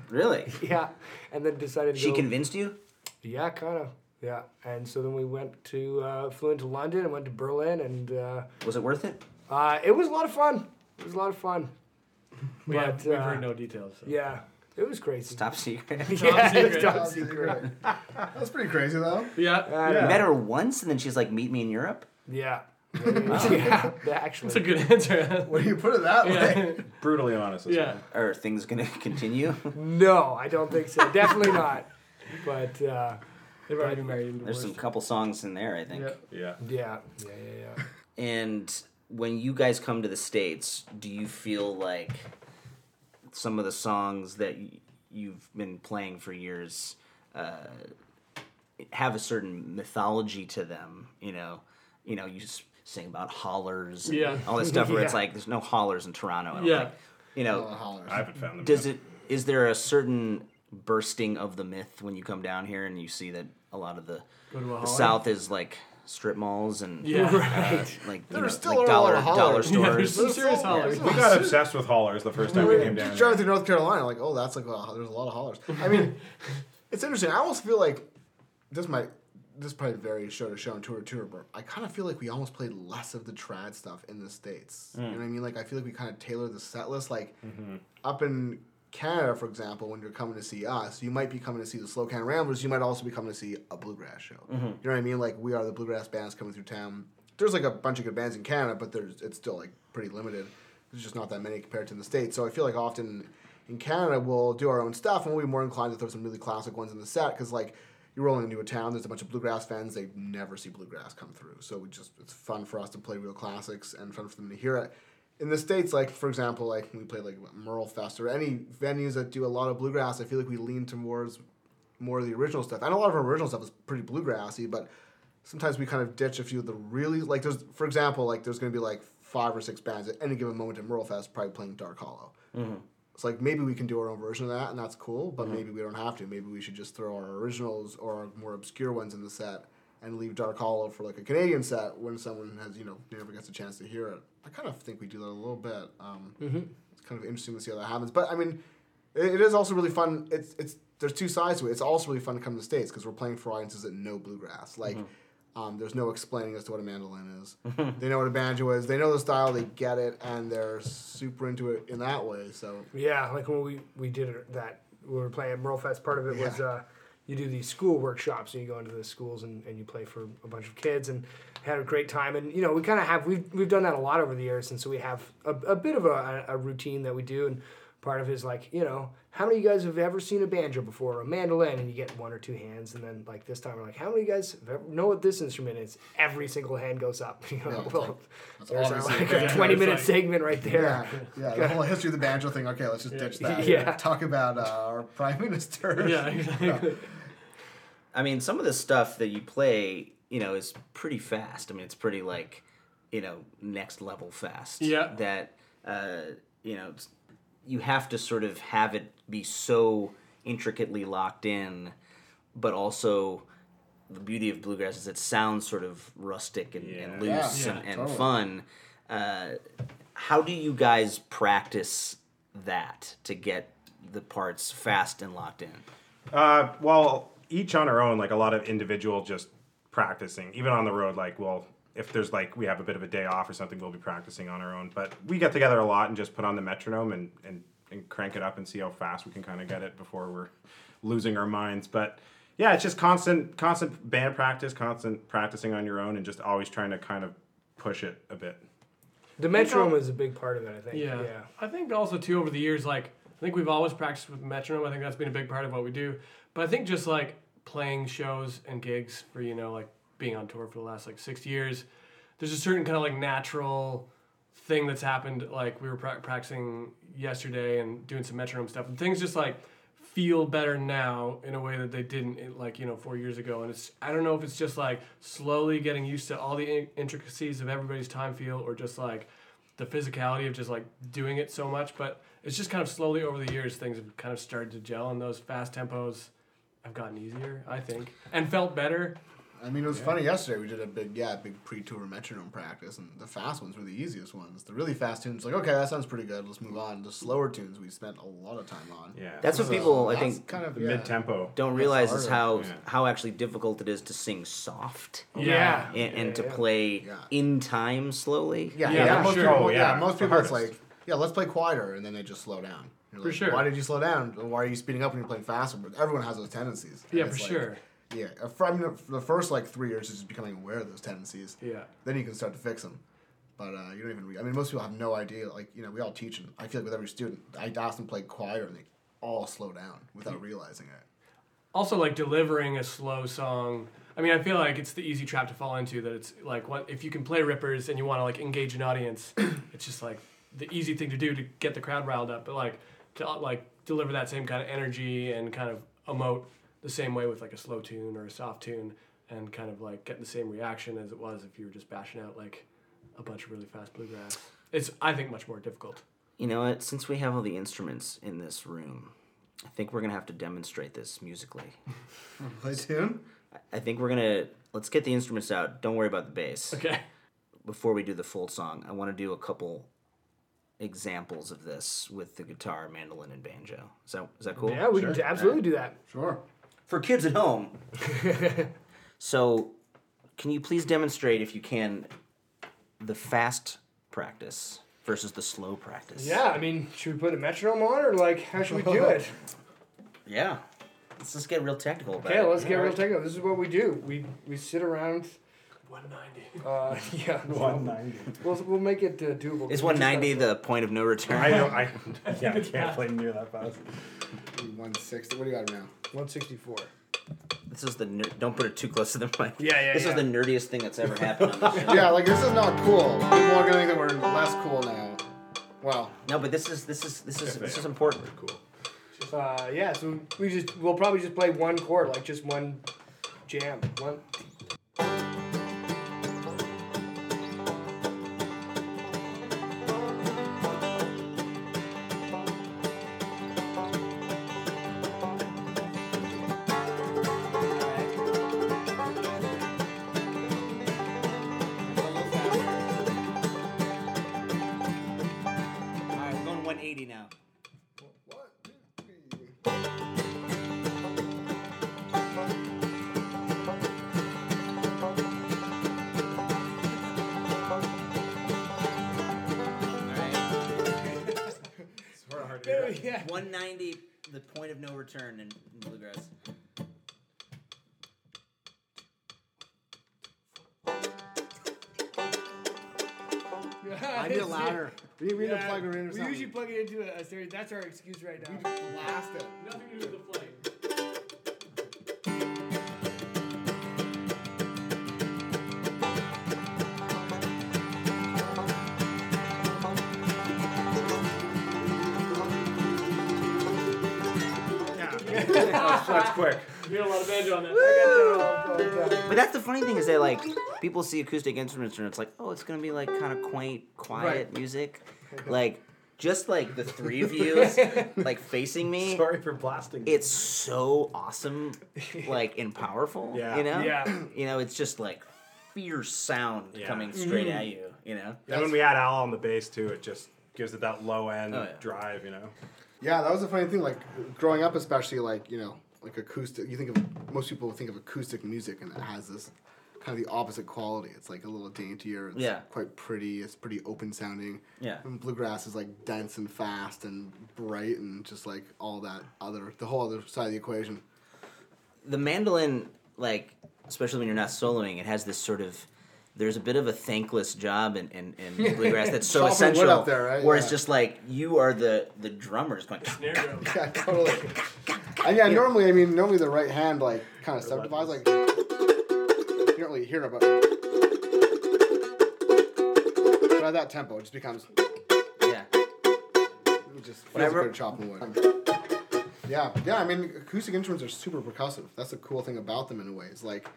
Really? yeah, and then decided to She go. convinced you? Yeah, kind of. Yeah, and so then we went to uh, flew into London and went to Berlin, and uh, Was it worth it? uh, it was a lot of fun. It was a lot of fun. We have, But, we've uh, heard no details. So. Yeah, it was crazy. Top secret. yeah, secret. top Top secret. secret. That's pretty crazy though. Yeah. Uh, You met her once and then she's like, meet me in Europe? Yeah. yeah, actually. That's a good answer. When you put it that way. yeah. Brutally honest. yeah. one. Are things gonna continue? No, I don't think so. Definitely not. But uh, They've already been married and There's some couple songs in there, I think. Yeah. Yeah. yeah, yeah, yeah, yeah. And when you guys come to the States, do you feel like some of the songs that y- you've been playing for years uh, have a certain mythology to them? You know, you know, you just sing about hollers and Yeah. all this stuff where it's like there's no hollers in Toronto. I Yeah. think. You know, hollers. I haven't found them. does yet. it is there a certain bursting of the myth when you come down here and you see that a lot of the, Go to a the? South is like strip malls and Yeah. uh, like you There know, still like dollar lot dollar hollers. Yeah, there's stores. serious hollers. We got obsessed with hollers the first time we came down. Driving through North Carolina, like, oh, that's like, well, there's a lot of hollers. I mean, it's interesting. I almost feel like this might, this is probably varies show to show and tour to tour, but I kind of feel like we almost played less of the trad stuff in the states. You mm. know what I mean? Like, I feel like we kind of tailor the set list. Like, mm-hmm. up in Canada, for example, when you're coming to see us, you might be coming to see the Slocan Ramblers. You might also be coming to see a bluegrass show. Mm-hmm. You know what I mean? Like, we are the bluegrass bands coming through town. There's like a bunch of good bands in Canada, but there's it's still like pretty limited. There's just not that many compared to the states. So I feel like often in Canada we'll do our own stuff and we'll be more inclined to throw some really classic ones in the set because like you roll into a town, there's a bunch of bluegrass fans, they never see bluegrass come through. So we just it's fun for us to play real classics and fun for them to hear it. In the states, like for example, like we play like Merle Fest or any venues that do a lot of bluegrass, I feel like we lean towards more of the original stuff. And a lot of our original stuff is pretty bluegrassy, but sometimes we kind of ditch a few of the really like there's for example like there's going to be like five or six bands at any given moment at Merle Fest probably playing Dark Hollow. Mm-hmm. It's like maybe we can do our own version of that and that's cool, but mm-hmm. maybe we don't have to. Maybe we should just throw our originals or our more obscure ones in the set and leave Dark Hollow for like a Canadian set when someone has you know never gets a chance to hear it. I kind of think we do that a little bit. Um, mm-hmm. It's kind of interesting to see how that happens. But I mean, it, it is also really fun. It's it's there's two sides to it. It's also really fun to come to the states because we're playing for audiences that know bluegrass. Like, mm-hmm. Um, there's no explaining as to what a mandolin is. they know what a banjo is. They know the style. They get it, and they're super into it in that way. So Yeah, like when we, we did it, that we were playing at Merle Fest, part of it was uh, you do these school workshops and you go into the schools and, and you play for a bunch of kids and had a great time. And, you know, we kind of have, we've, we've done that a lot over the years. And so we have a, a bit of a, a routine that we do. And part of his like, you know, how many of you guys have ever seen a banjo before or a mandolin? And you get one or two hands. And then, like, this time we're like, how many of you guys have ever, know what this instrument is? Every single hand goes up. You know, Yeah, well, like- that's there's our, like a a 20 minute like- segment right there. yeah, yeah, the whole history of the banjo thing. Okay, let's just ditch that. Yeah. talk about uh, our prime minister. Yeah, exactly. I mean, some of the stuff that you play, you know, is pretty fast. I mean, it's pretty like, you know, next level fast. Yeah. That, uh, you know, it's- you have to sort of have it be so intricately locked in, but also the beauty of bluegrass is it sounds sort of rustic and, and Yeah. loose Yeah, and, and totally. fun. Uh, how do you guys practice that to get the parts fast and locked in? Uh, well, each on our own, like a lot of individual just practicing. Even on the road, like, well, if there's like we have a bit of a day off or something, we'll be practicing on our own. But we get together a lot and just put on the metronome and, and, and crank it up and see how fast we can kind of get it before we're losing our minds. But yeah, it's just constant, constant band practice, constant practicing on your own, and just always trying to kind of push it a bit. The metronome is a big part of it, I think. Yeah. Yeah. I think also too over the years, like I think we've always practiced with metronome. I think that's been a big part of what we do. But I think just like playing shows and gigs for you know like being on tour for the last like six years, there's a certain kind of like natural thing that's happened. Like we were pra- practicing yesterday and doing some metronome stuff, and things just like feel better now in a way that they didn't like you know four years ago and it's i don't know if it's just like slowly getting used to all the in- intricacies of everybody's time feel or just like the physicality of just like doing it so much but it's just kind of slowly over the years things have kind of started to gel and those fast tempos have gotten easier i think and felt better I mean, it was funny yesterday. We did a big, yeah, big pre-tour metronome practice, and the fast ones were the easiest ones. The really fast tunes, like, okay, that sounds pretty good. Let's move on. The slower tunes, we spent a lot of time on. Yeah, That's what So people, I think, kind of the yeah. mid tempo. don't realize is how Yeah. how actually difficult it is to sing soft Yeah. and, and to yeah. play Yeah. in time slowly. Yeah, Yeah, yeah. most sure. people, Oh, yeah. yeah, most people, it's like, yeah, let's play quieter, and then they just slow down. You're For like, sure. Why did you slow down? Why are you speeding up when you're playing faster? But everyone has those tendencies. Yeah for like- sure Yeah, uh, mean, for the first like three years is just becoming aware of those tendencies. yeah Then you can start to fix them. But uh, you don't even. Re- I mean, most people have no idea. Like you know, we all teach, and I feel like with every student, I ask them to play quieter, and they all slow down without realizing it. also like delivering a slow song i mean i feel like it's the easy trap to fall into that it's like what if you can play rippers and you want to like engage an audience it's just like the easy thing to do to get the crowd riled up but like to like deliver that same kind of energy and kind of emote the same way with like a slow tune or a soft tune and kind of like get the same reaction as it was if you were just bashing out like a bunch of really fast bluegrass it's i think much more difficult You know what? Since we have all the instruments in this room, I think we're gonna have to demonstrate this musically. Play tune. I think we're gonna let's get the instruments out. Don't worry about the bass. okay Before we do the full song, I want to do a couple examples of this with the guitar, mandolin, and banjo. Is that is that cool? Yeah, we can t- absolutely do that. Sure. For kids at home. so, can you please demonstrate, if you can, the fast practice versus the slow practice? Yeah, I mean, should we put a metronome on or like how should we do it? Yeah. Let's just get real technical about Okay, it. let's get real technical. This is what we do. We we sit around. 190 Uh, yeah, One ninety. we'll, we'll make it uh, doable. Is 190 the point of no return? I know. I yeah, I can't play near that fast. One sixty. What do you got now? 164? this is the ner- don't put it too close to the mic. Yeah, yeah, This yeah. is the nerdiest thing that's ever happened on this show. yeah, like this is not cool. People are gonna think that we're less cool now. Well, No, but this is this is this is this is are. important. Cool. Uh, yeah, so we just we'll probably just play one chord, like just one jam, one. That's our excuse right now. blast it. Nothing to do with the flame. Yeah. That's quick. You get a lot of banjo on that. But that's the funny thing is that like people see acoustic instruments and it's like, oh, it's gonna be like kind of quaint, quiet music, like just like the three of you like facing me. Sorry for blasting. It's so awesome, like and powerful. Yeah. You know. Yeah. You know, it's just like fierce sound Yeah. coming straight mm-hmm. at you. You know. and when we add Al on the bass too, it just gives it that low end Oh, yeah. drive, you know. Yeah, that was a funny thing. Like growing up, especially like you know, like acoustic. You think of most people think of acoustic music, and it has this kind of the opposite quality. It's like a little daintier. It's Yeah. quite pretty. It's pretty open sounding. Yeah. And bluegrass is like dense and fast and bright and just like all that other the whole other side of the equation. the mandolin, like especially when you're not soloing, it has this sort of there's a bit of a thankless job in, in, in bluegrass that's so Chopping wood essential. up there, right? Where Yeah. it's just like you are the the drummers going. Snare drum. Yeah, totally. and yeah, normally I mean normally the right hand like kind of subdivides like you don't really hear it, but at that tempo it just becomes Yeah. it just Whatever. like chopping wood. Yeah, yeah. I mean, acoustic instruments are super percussive. That's the cool thing about them in a way. It's like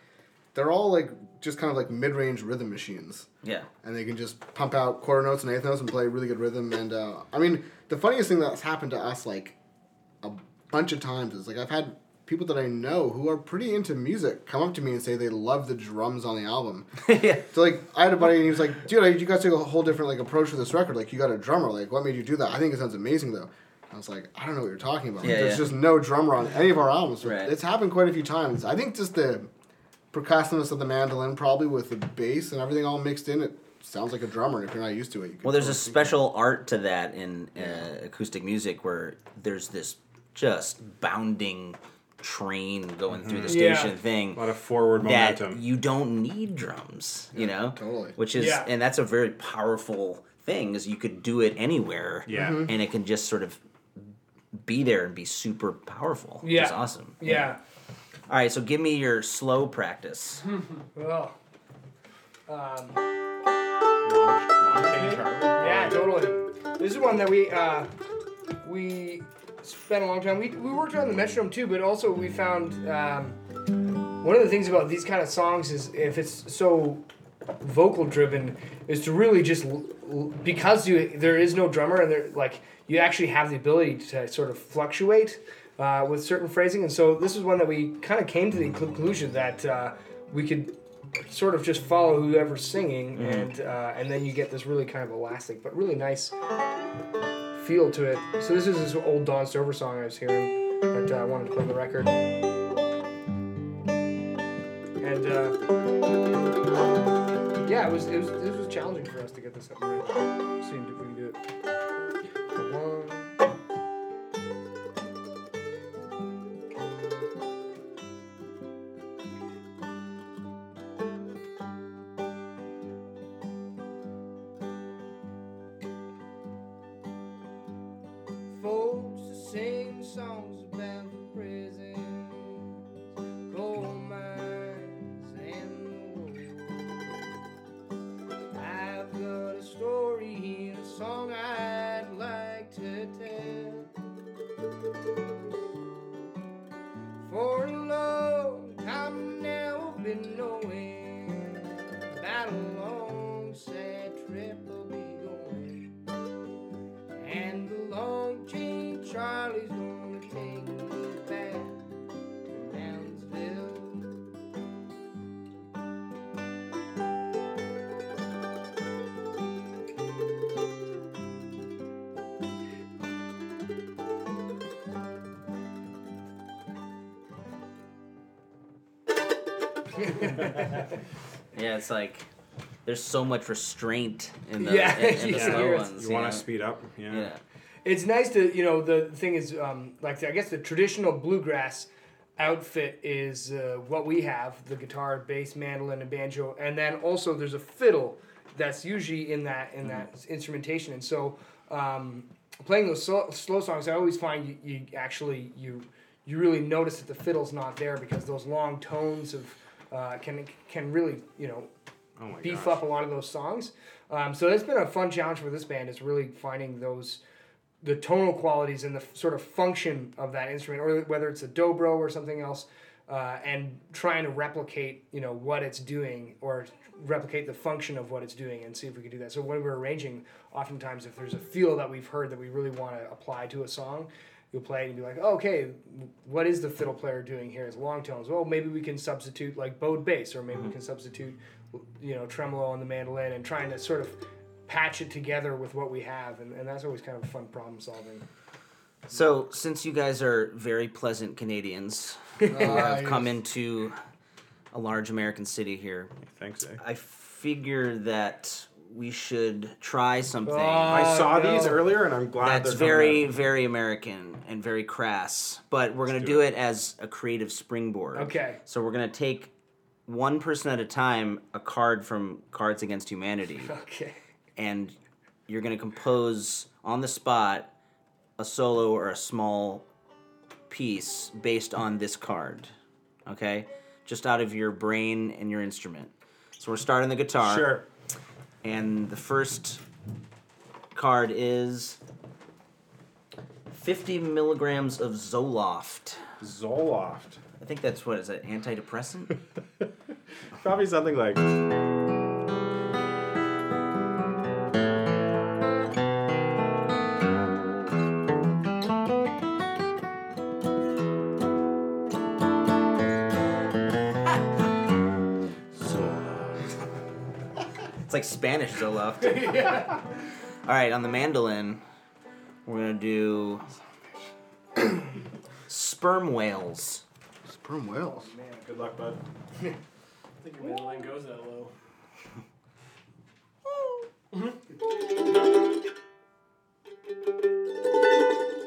they're all like just kind of like mid-range rhythm machines. Yeah. and they can just pump out quarter notes and eighth notes and play really good rhythm. And uh, I mean, the funniest thing that's happened to us like a bunch of times is like I've had people that I know who are pretty into music come up to me and say they love the drums on the album. yeah. So like I had a buddy and he was like, "Dude, like, you guys took a whole different like approach for this record. Like you got a drummer. Like what made you do that? I think it sounds amazing though." I was like, "I don't know what you're talking about. Yeah, There's yeah. just no drummer on any of our albums. Right. It's happened quite a few times. I think just the percussiveness of the mandolin, probably with the bass and everything all mixed in, it sounds like a drummer. If you're not used to it, you Well, there's a special art to that in uh, acoustic music where there's this just bounding train going through the Yeah. station thing. A lot of forward that momentum. you don't need drums, you know, totally. Which is, Yeah. and that's a very powerful thing. Is you could do it anywhere, Yeah. Mm-hmm. Mhm. and it can just sort of be there and be super powerful. which Yeah. is awesome. Yeah. All right, so give me your slow practice. Well. Um, Long, long yeah, totally. This is one that we uh, we spent a long time. We, we worked on the metronome too, but also we found um, one of the things about these kind of songs is if it's so vocal driven, is to really just because you there is no drummer and there like you actually have the ability to sort of fluctuate uh, with certain phrasing, and so this is one that we kind of came to the conclusion that uh, we could sort of just follow whoever's singing, and uh, and then you get this really kind of elastic but really nice feel to it. So this is this old Don Stover song I was hearing that uh, I wanted to put on the record, and uh, yeah, it was it was it was challenging for us to get this up and running. Seeing if Yeah, it's like there's so much restraint in the Yeah, in, in you the hear slow it. ones. You want know? to speed up? Yeah. Yeah. It's nice to you know the thing is um, like I guess the traditional bluegrass outfit is uh, what we have the guitar, bass, mandolin, and banjo, and then also there's a fiddle that's usually in that in that instrumentation, and so um, playing those slow, slow songs, I always find you, you actually you you really notice that the fiddle's not there because those long tones of uh, can can really you know Oh beef gosh. up a lot of those songs. Um, so it's been a fun challenge for this band is really finding those the tonal qualities and the f- sort of function of that instrument, or whether it's a dobro or something else, uh, and trying to replicate you know what it's doing or replicate the function of what it's doing and see if we can do that. So when we're arranging, oftentimes if there's a feel that we've heard that we really want to apply to a song. You'll play it and be like, oh, okay, what is the fiddle player doing here? It's long tones. Well, maybe we can substitute like bowed bass, or maybe we can substitute, you know, tremolo on the mandolin, and trying to sort of patch it together with what we have, and, and that's always kind of fun problem solving. So, since you guys are very pleasant Canadians who have come into a large American city here, Thanks, eh? I figure that we should try something I oh, saw no. these earlier, and I'm glad that's they're very, out. very American and very crass. But we're gonna do do it as a creative springboard. Okay. So we're gonna take one person at a time a card from Cards Against Humanity, Okay. and you're gonna compose on the spot a solo or a small piece based on this card. Okay, just out of your brain and your instrument. So we're starting the guitar. Sure. And the first card is 50 milligrams of Zoloft. Zoloft. I think that's what is it, antidepressant? Probably something like. Like Spanish Zoloft. All right, on the mandolin, we're gonna do sperm whales. Sperm whales. Man, Good luck, bud. I think your mandolin goes that low. I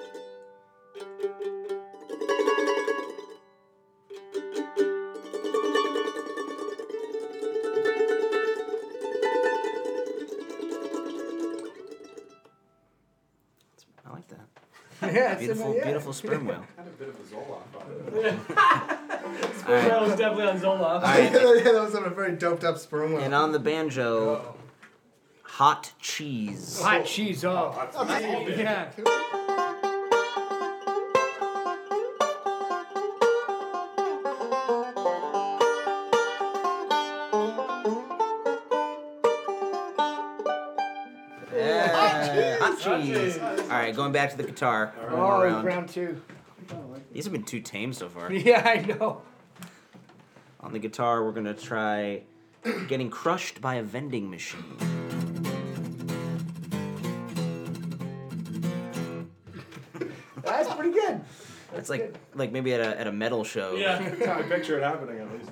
Yeah, it's Beautiful, yeah. beautiful sperm whale. Had a bit of a Zoloft on it. All right, That was definitely on Zoloft. all right. yeah, that was on a very doped up sperm whale. And on the banjo, hot cheese. Hot cheese. Oh, oh yeah. Yeah, hot cheese. All right, going back to the guitar. One Oh, round. round two. These have been too tame so far. Yeah, I know. On the guitar, we're gonna try getting crushed by a vending machine. That's pretty good. It's like like maybe at a at a metal show. Yeah. That's how I picture it happening, at least.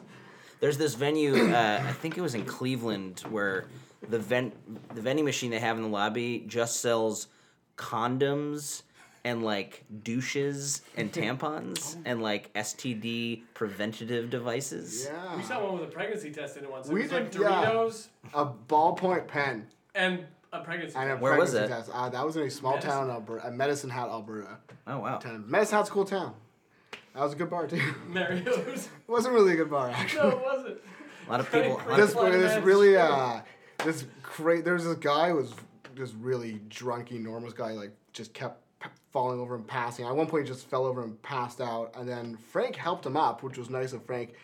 There's this venue, uh, I think it was in Cleveland, where the vent the vending machine they have in the lobby just sells condoms and like douches and tampons and like STD preventative devices. yeah. We saw one with a pregnancy test in it once. It We was like did, yeah. Doritos A ballpoint pen and a pregnancy and a test. Where was it? test. Uh, that was in a small Medicine. town in Alberta, uh, Medicine Hat, Alberta. Oh wow. Town. Medicine Hat's a cool town. That was a good bar too. Mario's. It wasn't really a good bar actually. no, it wasn't. A lot of people. a this of- Fun this really uh this cra There's this guy who was this really drunk, enormous guy. Like just kept p- falling over and passing. At one point, he just fell over and passed out. And then Frank helped him up, which was nice of Frank.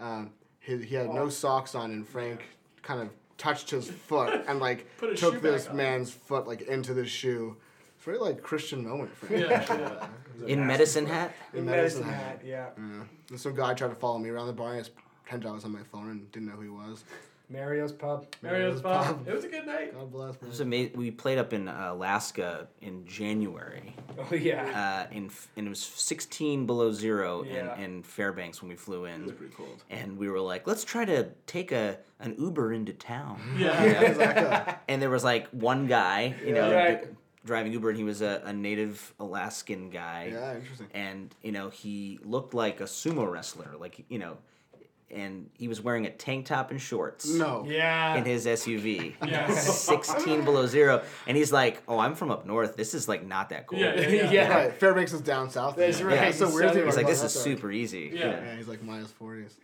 Um, he, he had no socks on, and Frank kind of touched his foot and like Put took this back on. man's foot like into the shoe. It's very like Christian moment, Frank. Yeah, yeah. in medicine hat. In Medicine Medicine hat. Yeah. Yeah. And some guy tried to follow me around the bar. and I just pretended I was on my phone and didn't know who he was. Mario's pub. Mario's pub. It was a good night. God bless, It was man. ama- we played up in uh, Alaska in January, Oh yeah. uh, in and it was 16 below zero Yeah. in, in Fairbanks when we flew in. It was pretty cold. And we were like, let's try to take a an Uber into town. Yeah. exactly. and there was like one guy, you know, Right. d- driving Uber, and he was a, a native Alaskan guy. Yeah, interesting. And you know, he looked like a sumo wrestler, like you know, and he was wearing a tank top and shorts. No. yeah. In his SUV, Yeah. 16 below zero, and he's like, "Oh, I'm from up north. This is like not that cool." Yeah, yeah, yeah. yeah. Right, Fairbanks is down south. That's right. That's the weird thing. He's like, "This is that, super easy." Yeah. Yeah, he's like minus forties.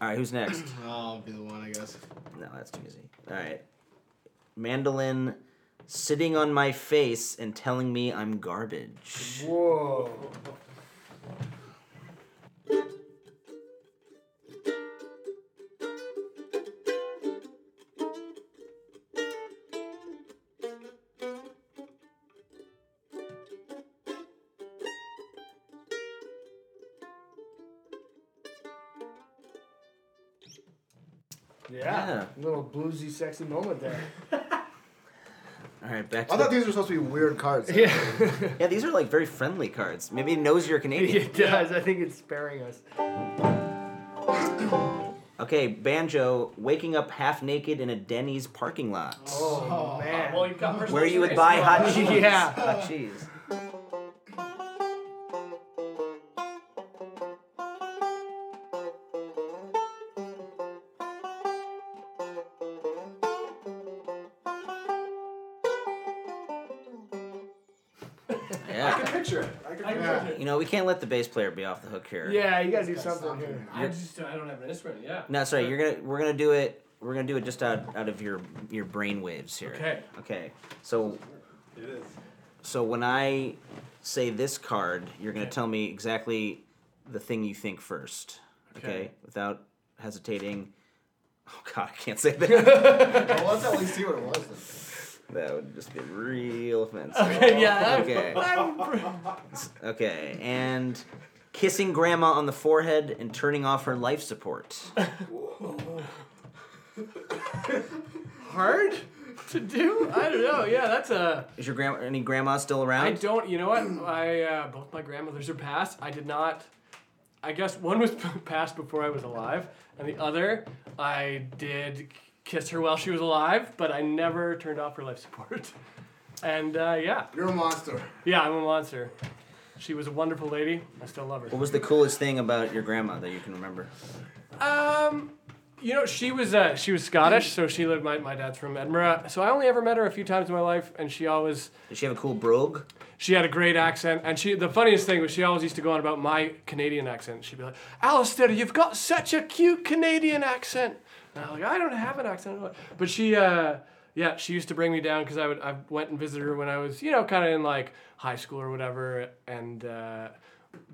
All right, who's next? I'll be the one, I guess. No, that's too easy. All right, mandolin sitting on my face and telling me I'm garbage. Whoa. Bluesy, sexy moment there. All right, back I thought the, these were supposed to be weird cards. Yeah. yeah. These are like very friendly cards. Maybe it knows you're Canadian. it does. I think it's sparing us. Okay, banjo waking up half naked in a Denny's parking lot. Oh, oh man. Well, you've got personal Where you would experience. buy hot cheese. Yeah. Hot cheese. We can't let the bass player be off the hook here. Yeah, you gotta do something here. I just I don't have an instrument. Yeah. No, sorry. You're gonna we're gonna do it. We're gonna do it just out out of your your brain waves here. Okay. Okay. So. It is. So when I say this card, you're gonna Okay. tell me exactly the thing you think first. Okay. Okay. Without hesitating. Oh God, I can't say that. Well, let's at least see what it was. That would just be real offensive. Okay. Yeah. Okay. Okay. And kissing grandma on the forehead and turning off her life support. Hard to do. I don't know. Yeah, that's a. Is your grandma any grandma still around? I don't. You know what? I uh, both my grandmothers are passed. I did not. I guess one was passed before I was alive, and the other I did kiss her while she was alive, but I never turned off her life support. And uh, yeah, You're a monster. yeah, I'm a monster. She was a wonderful lady. I still love her. What was the coolest thing about your grandma that you can remember? Um, you know, she was uh, she was Scottish, so she lived. My, my dad's from Edinburgh, so I only ever met her a few times in my life, and she always Did she have a cool brogue? she had a great accent, and she the funniest thing was she always used to go on about my Canadian accent. She'd be like, "Alistair, you've got such a cute Canadian accent." And I was like, "I don't have an accent," but she, uh, yeah, she used to bring me down because I would I went and visited her when I was you know kind of in like high school or whatever, and. Uh,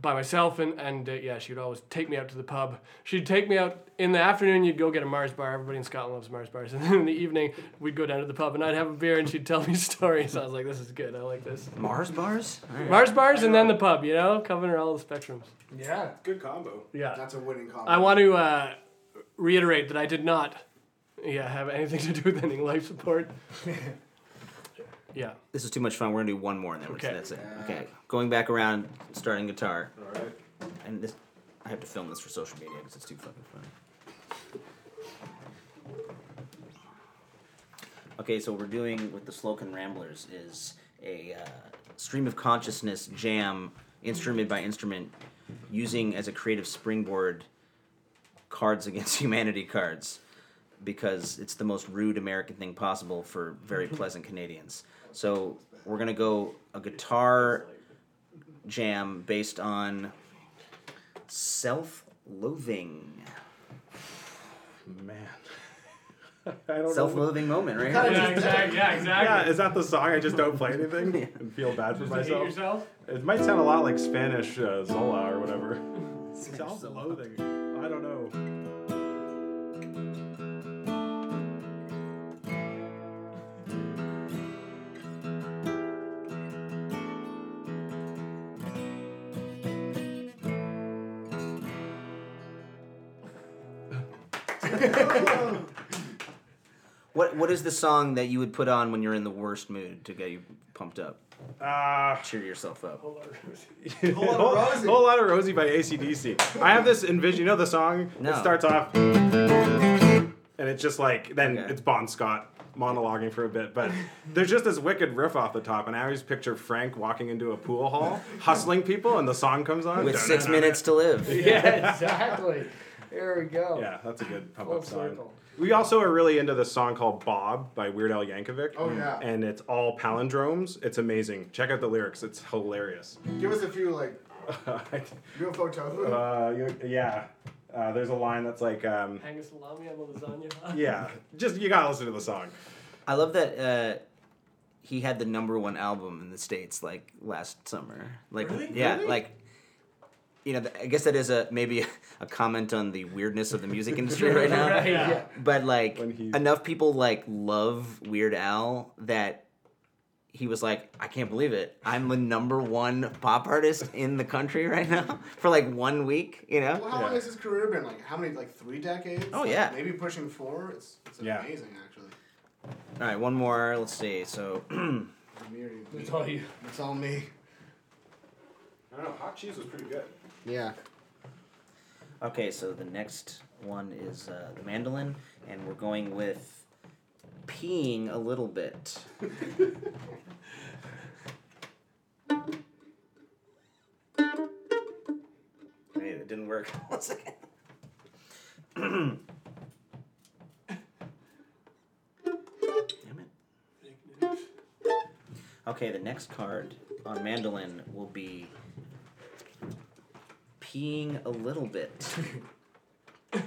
by myself and and uh, yeah, she would always take me out to the pub. She'd take me out in the afternoon. You'd go get a Mars bar. Everybody in Scotland loves Mars bars. And then in the evening, we'd go down to the pub and I'd have a beer and she'd tell me stories. I was like, this is good. I like this. Mars bars? All right. Mars bars and then the pub. You know, covering all the spectrums. Yeah. Good combo. Yeah. That's a winning combo. I want to uh, reiterate that I did not, yeah, have anything to do with any life support. yeah. This is too much fun. We're gonna do one more and then Okay. that's it. Okay. Going back around, starting guitar. All right. And this, I have to film this for social media because it's too fucking funny. Okay, so what we're doing with the Slocan Ramblers is a uh, stream of consciousness jam, instrument by instrument, using as a creative springboard Cards Against Humanity cards because it's the most rude American thing possible for very pleasant Canadians. So we're gonna go a guitar jam based on self-loathing. Man. I don't. Self-loathing moment, right? Yeah, exactly. Yeah, Yeah, is that the song? I just don't play anything and feel bad for Just to hate myself. yourself. It might sound a lot like Spanish uh, Zola or whatever. Self-loathing. I don't know. What What is the song that you would put on when you're in the worst mood to get you pumped up, Uh, cheer yourself up? whole, Lot of Rosie. whole lot of Rosie by ACDC. I have this envision. You know the song? No. It starts off, and it's just like then Okay. it's Bon Scott monologuing for a bit, but there's just this wicked riff off the top, and I always picture Frank walking into a pool hall, hustling people, and the song comes on With six minutes to live. yeah, exactly. There we go. Yeah, that's a good pump Full up song. circle. We also are really into this song called Bob by Weird Al Yankovic. Oh, yeah. And it's all palindromes. It's amazing. Check out the lyrics. It's hilarious. Give us a few like UFO tofu. uh, you- yeah. Uh, there's a line that's like, um, Hang a salami on the lasagna. yeah, just you gotta listen to the song. I love that uh, he had the number one album in the states like last summer. Like, Really? yeah, Really? like. You know, I guess that is a maybe a comment on the weirdness of the music industry right now. Right, yeah. But like enough people like love Weird Al that he was like, I can't believe it. I'm the number one pop artist in the country right now for like one week. You know? Well, how long has his career been? Like how many? Like three decades? Oh, Like, yeah. Maybe pushing four. It's, it's Yeah. amazing actually. All right, one more. Let's see. So, It's all you. It's all me. I don't know. Hot cheese was pretty good. Yeah. okay, so the next one is uh, the mandolin, and we're going with peeing a little bit. Wait, it didn't work. One second. Damn it. Okay, the next card on mandolin will be peeing a little bit.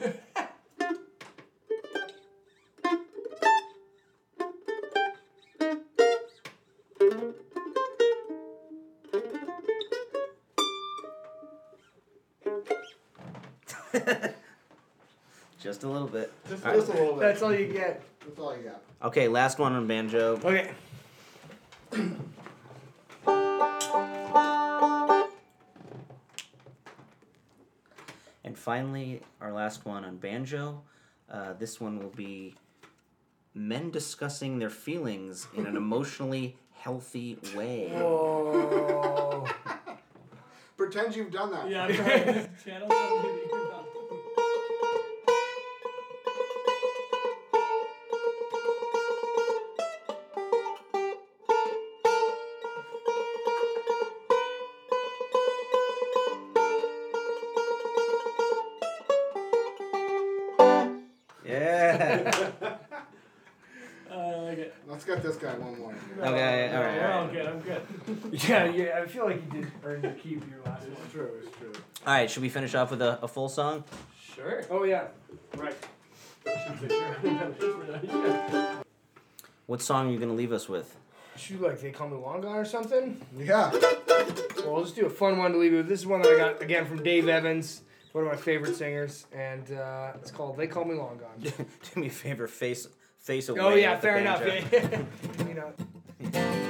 Just a little bit. Just, All right. just a little bit. That's all you get. That's all you got. Okay, last one on banjo. Okay. Finally, our last one on banjo. Uh, this one will be men discussing their feelings in an emotionally healthy way. Whoa. Pretend you've done that. Yeah, I'm trying to channel something like it. Let's get this guy one more. Okay, all right, We're all all right. good. I'm good. yeah, yeah. I feel like you did earn your keep your last one. It's true. It's true. All right, should we finish off with a, a full song? Sure. Oh yeah. Right. Should say sure. Yeah. What song are you going to leave us with? Shoot, like they call me Long Gone or something. Yeah. Well, I'll just do a fun one to leave you with. This is one that I got again from Dave Evans, one of my favorite singers, and uh, it's called "They Call Me Long Gone." Do me a favor, face face oh, away. oh yeah, fair enough. banjo. Yeah. you know.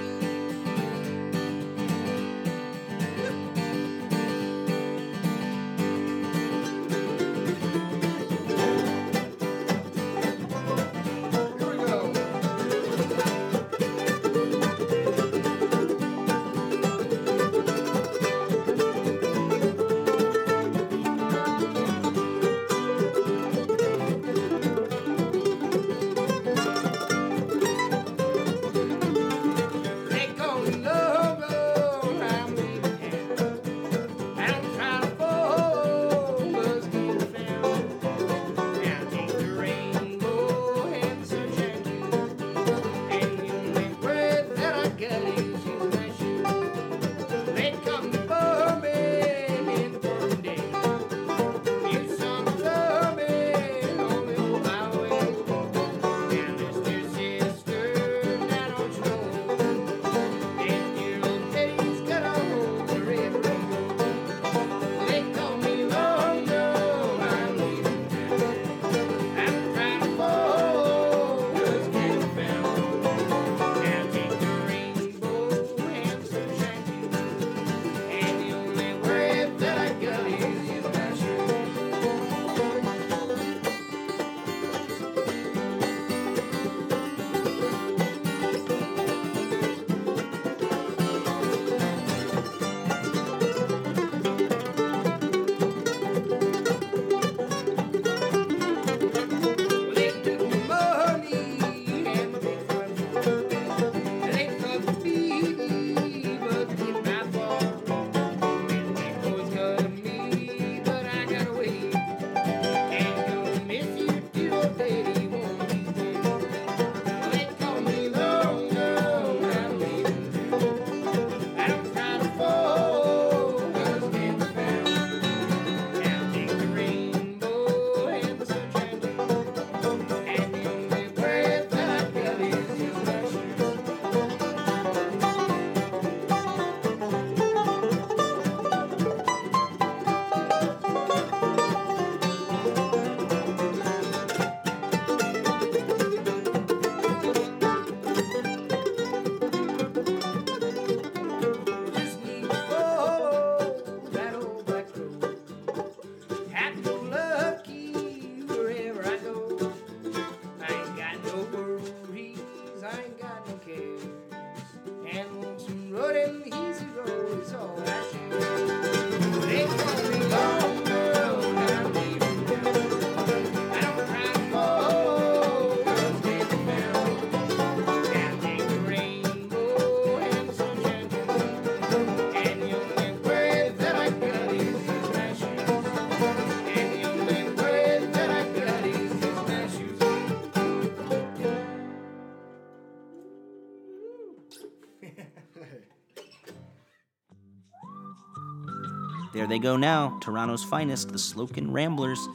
There they go now, Toronto's finest, the Slocan Ramblers.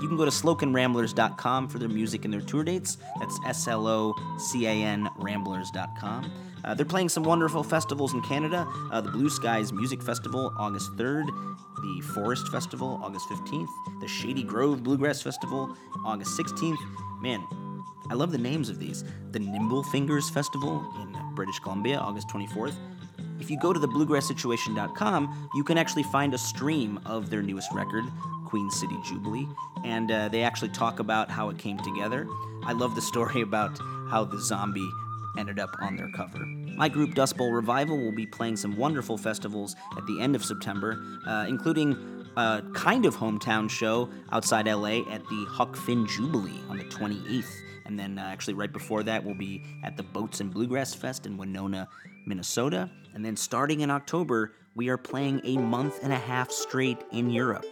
You can go to slocanramblers.com for their music and their tour dates. That's S L O C A N Ramblers.com. Uh, they're playing some wonderful festivals in Canada uh, the Blue Skies Music Festival, August 3rd, the Forest Festival, August 15th, the Shady Grove Bluegrass Festival, August 16th. Man, I love the names of these. The Nimble Fingers Festival in British Columbia, August 24th. If you go to thebluegrasssituation.com, you can actually find a stream of their newest record, Queen City Jubilee, and uh, they actually talk about how it came together. I love the story about how the zombie ended up on their cover. My group Dust Bowl Revival will be playing some wonderful festivals at the end of September, uh, including a kind of hometown show outside LA at the Huck Finn Jubilee on the 28th. And then, uh, actually, right before that, we'll be at the Boats and Bluegrass Fest in Winona, Minnesota. And then, starting in October, we are playing a month and a half straight in Europe.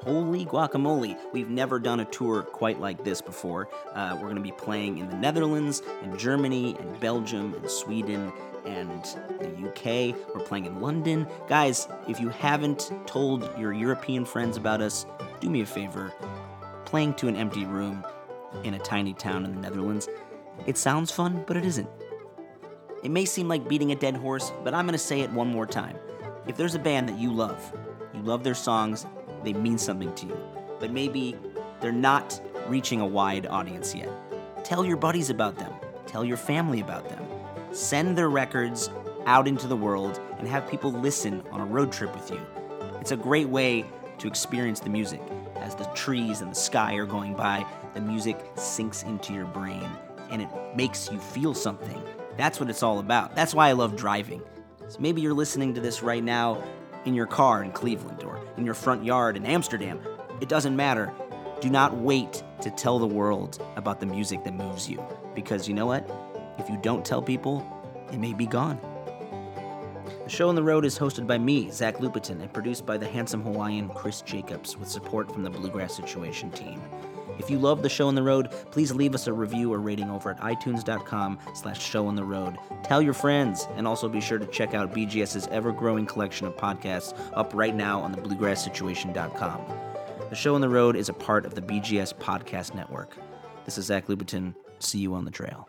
Holy guacamole, we've never done a tour quite like this before. Uh, we're going to be playing in the Netherlands, and Germany, and Belgium, and Sweden, and the UK. We're playing in London. Guys, if you haven't told your European friends about us, do me a favor. Playing to an empty room in a tiny town in the Netherlands, it sounds fun, but it isn't. It may seem like beating a dead horse, but I'm going to say it one more time. If there's a band that you love, you love their songs, they mean something to you, but maybe they're not reaching a wide audience yet. Tell your buddies about them, tell your family about them. Send their records out into the world and have people listen on a road trip with you. It's a great way to experience the music. As the trees and the sky are going by, the music sinks into your brain and it makes you feel something. That's what it's all about. That's why I love driving. So maybe you're listening to this right now in your car in Cleveland or in your front yard in Amsterdam. It doesn't matter. Do not wait to tell the world about the music that moves you. Because you know what? If you don't tell people, it may be gone. The show on the road is hosted by me, Zach Lupetin, and produced by the handsome Hawaiian Chris Jacobs with support from the Bluegrass Situation team. If you love the show on the road, please leave us a review or rating over at itunes.com slash show on the road. Tell your friends, and also be sure to check out BGS's ever-growing collection of podcasts up right now on the bluegrasssituation.com. The show on the road is a part of the BGS Podcast Network. This is Zach Lupetin. See you on the trail.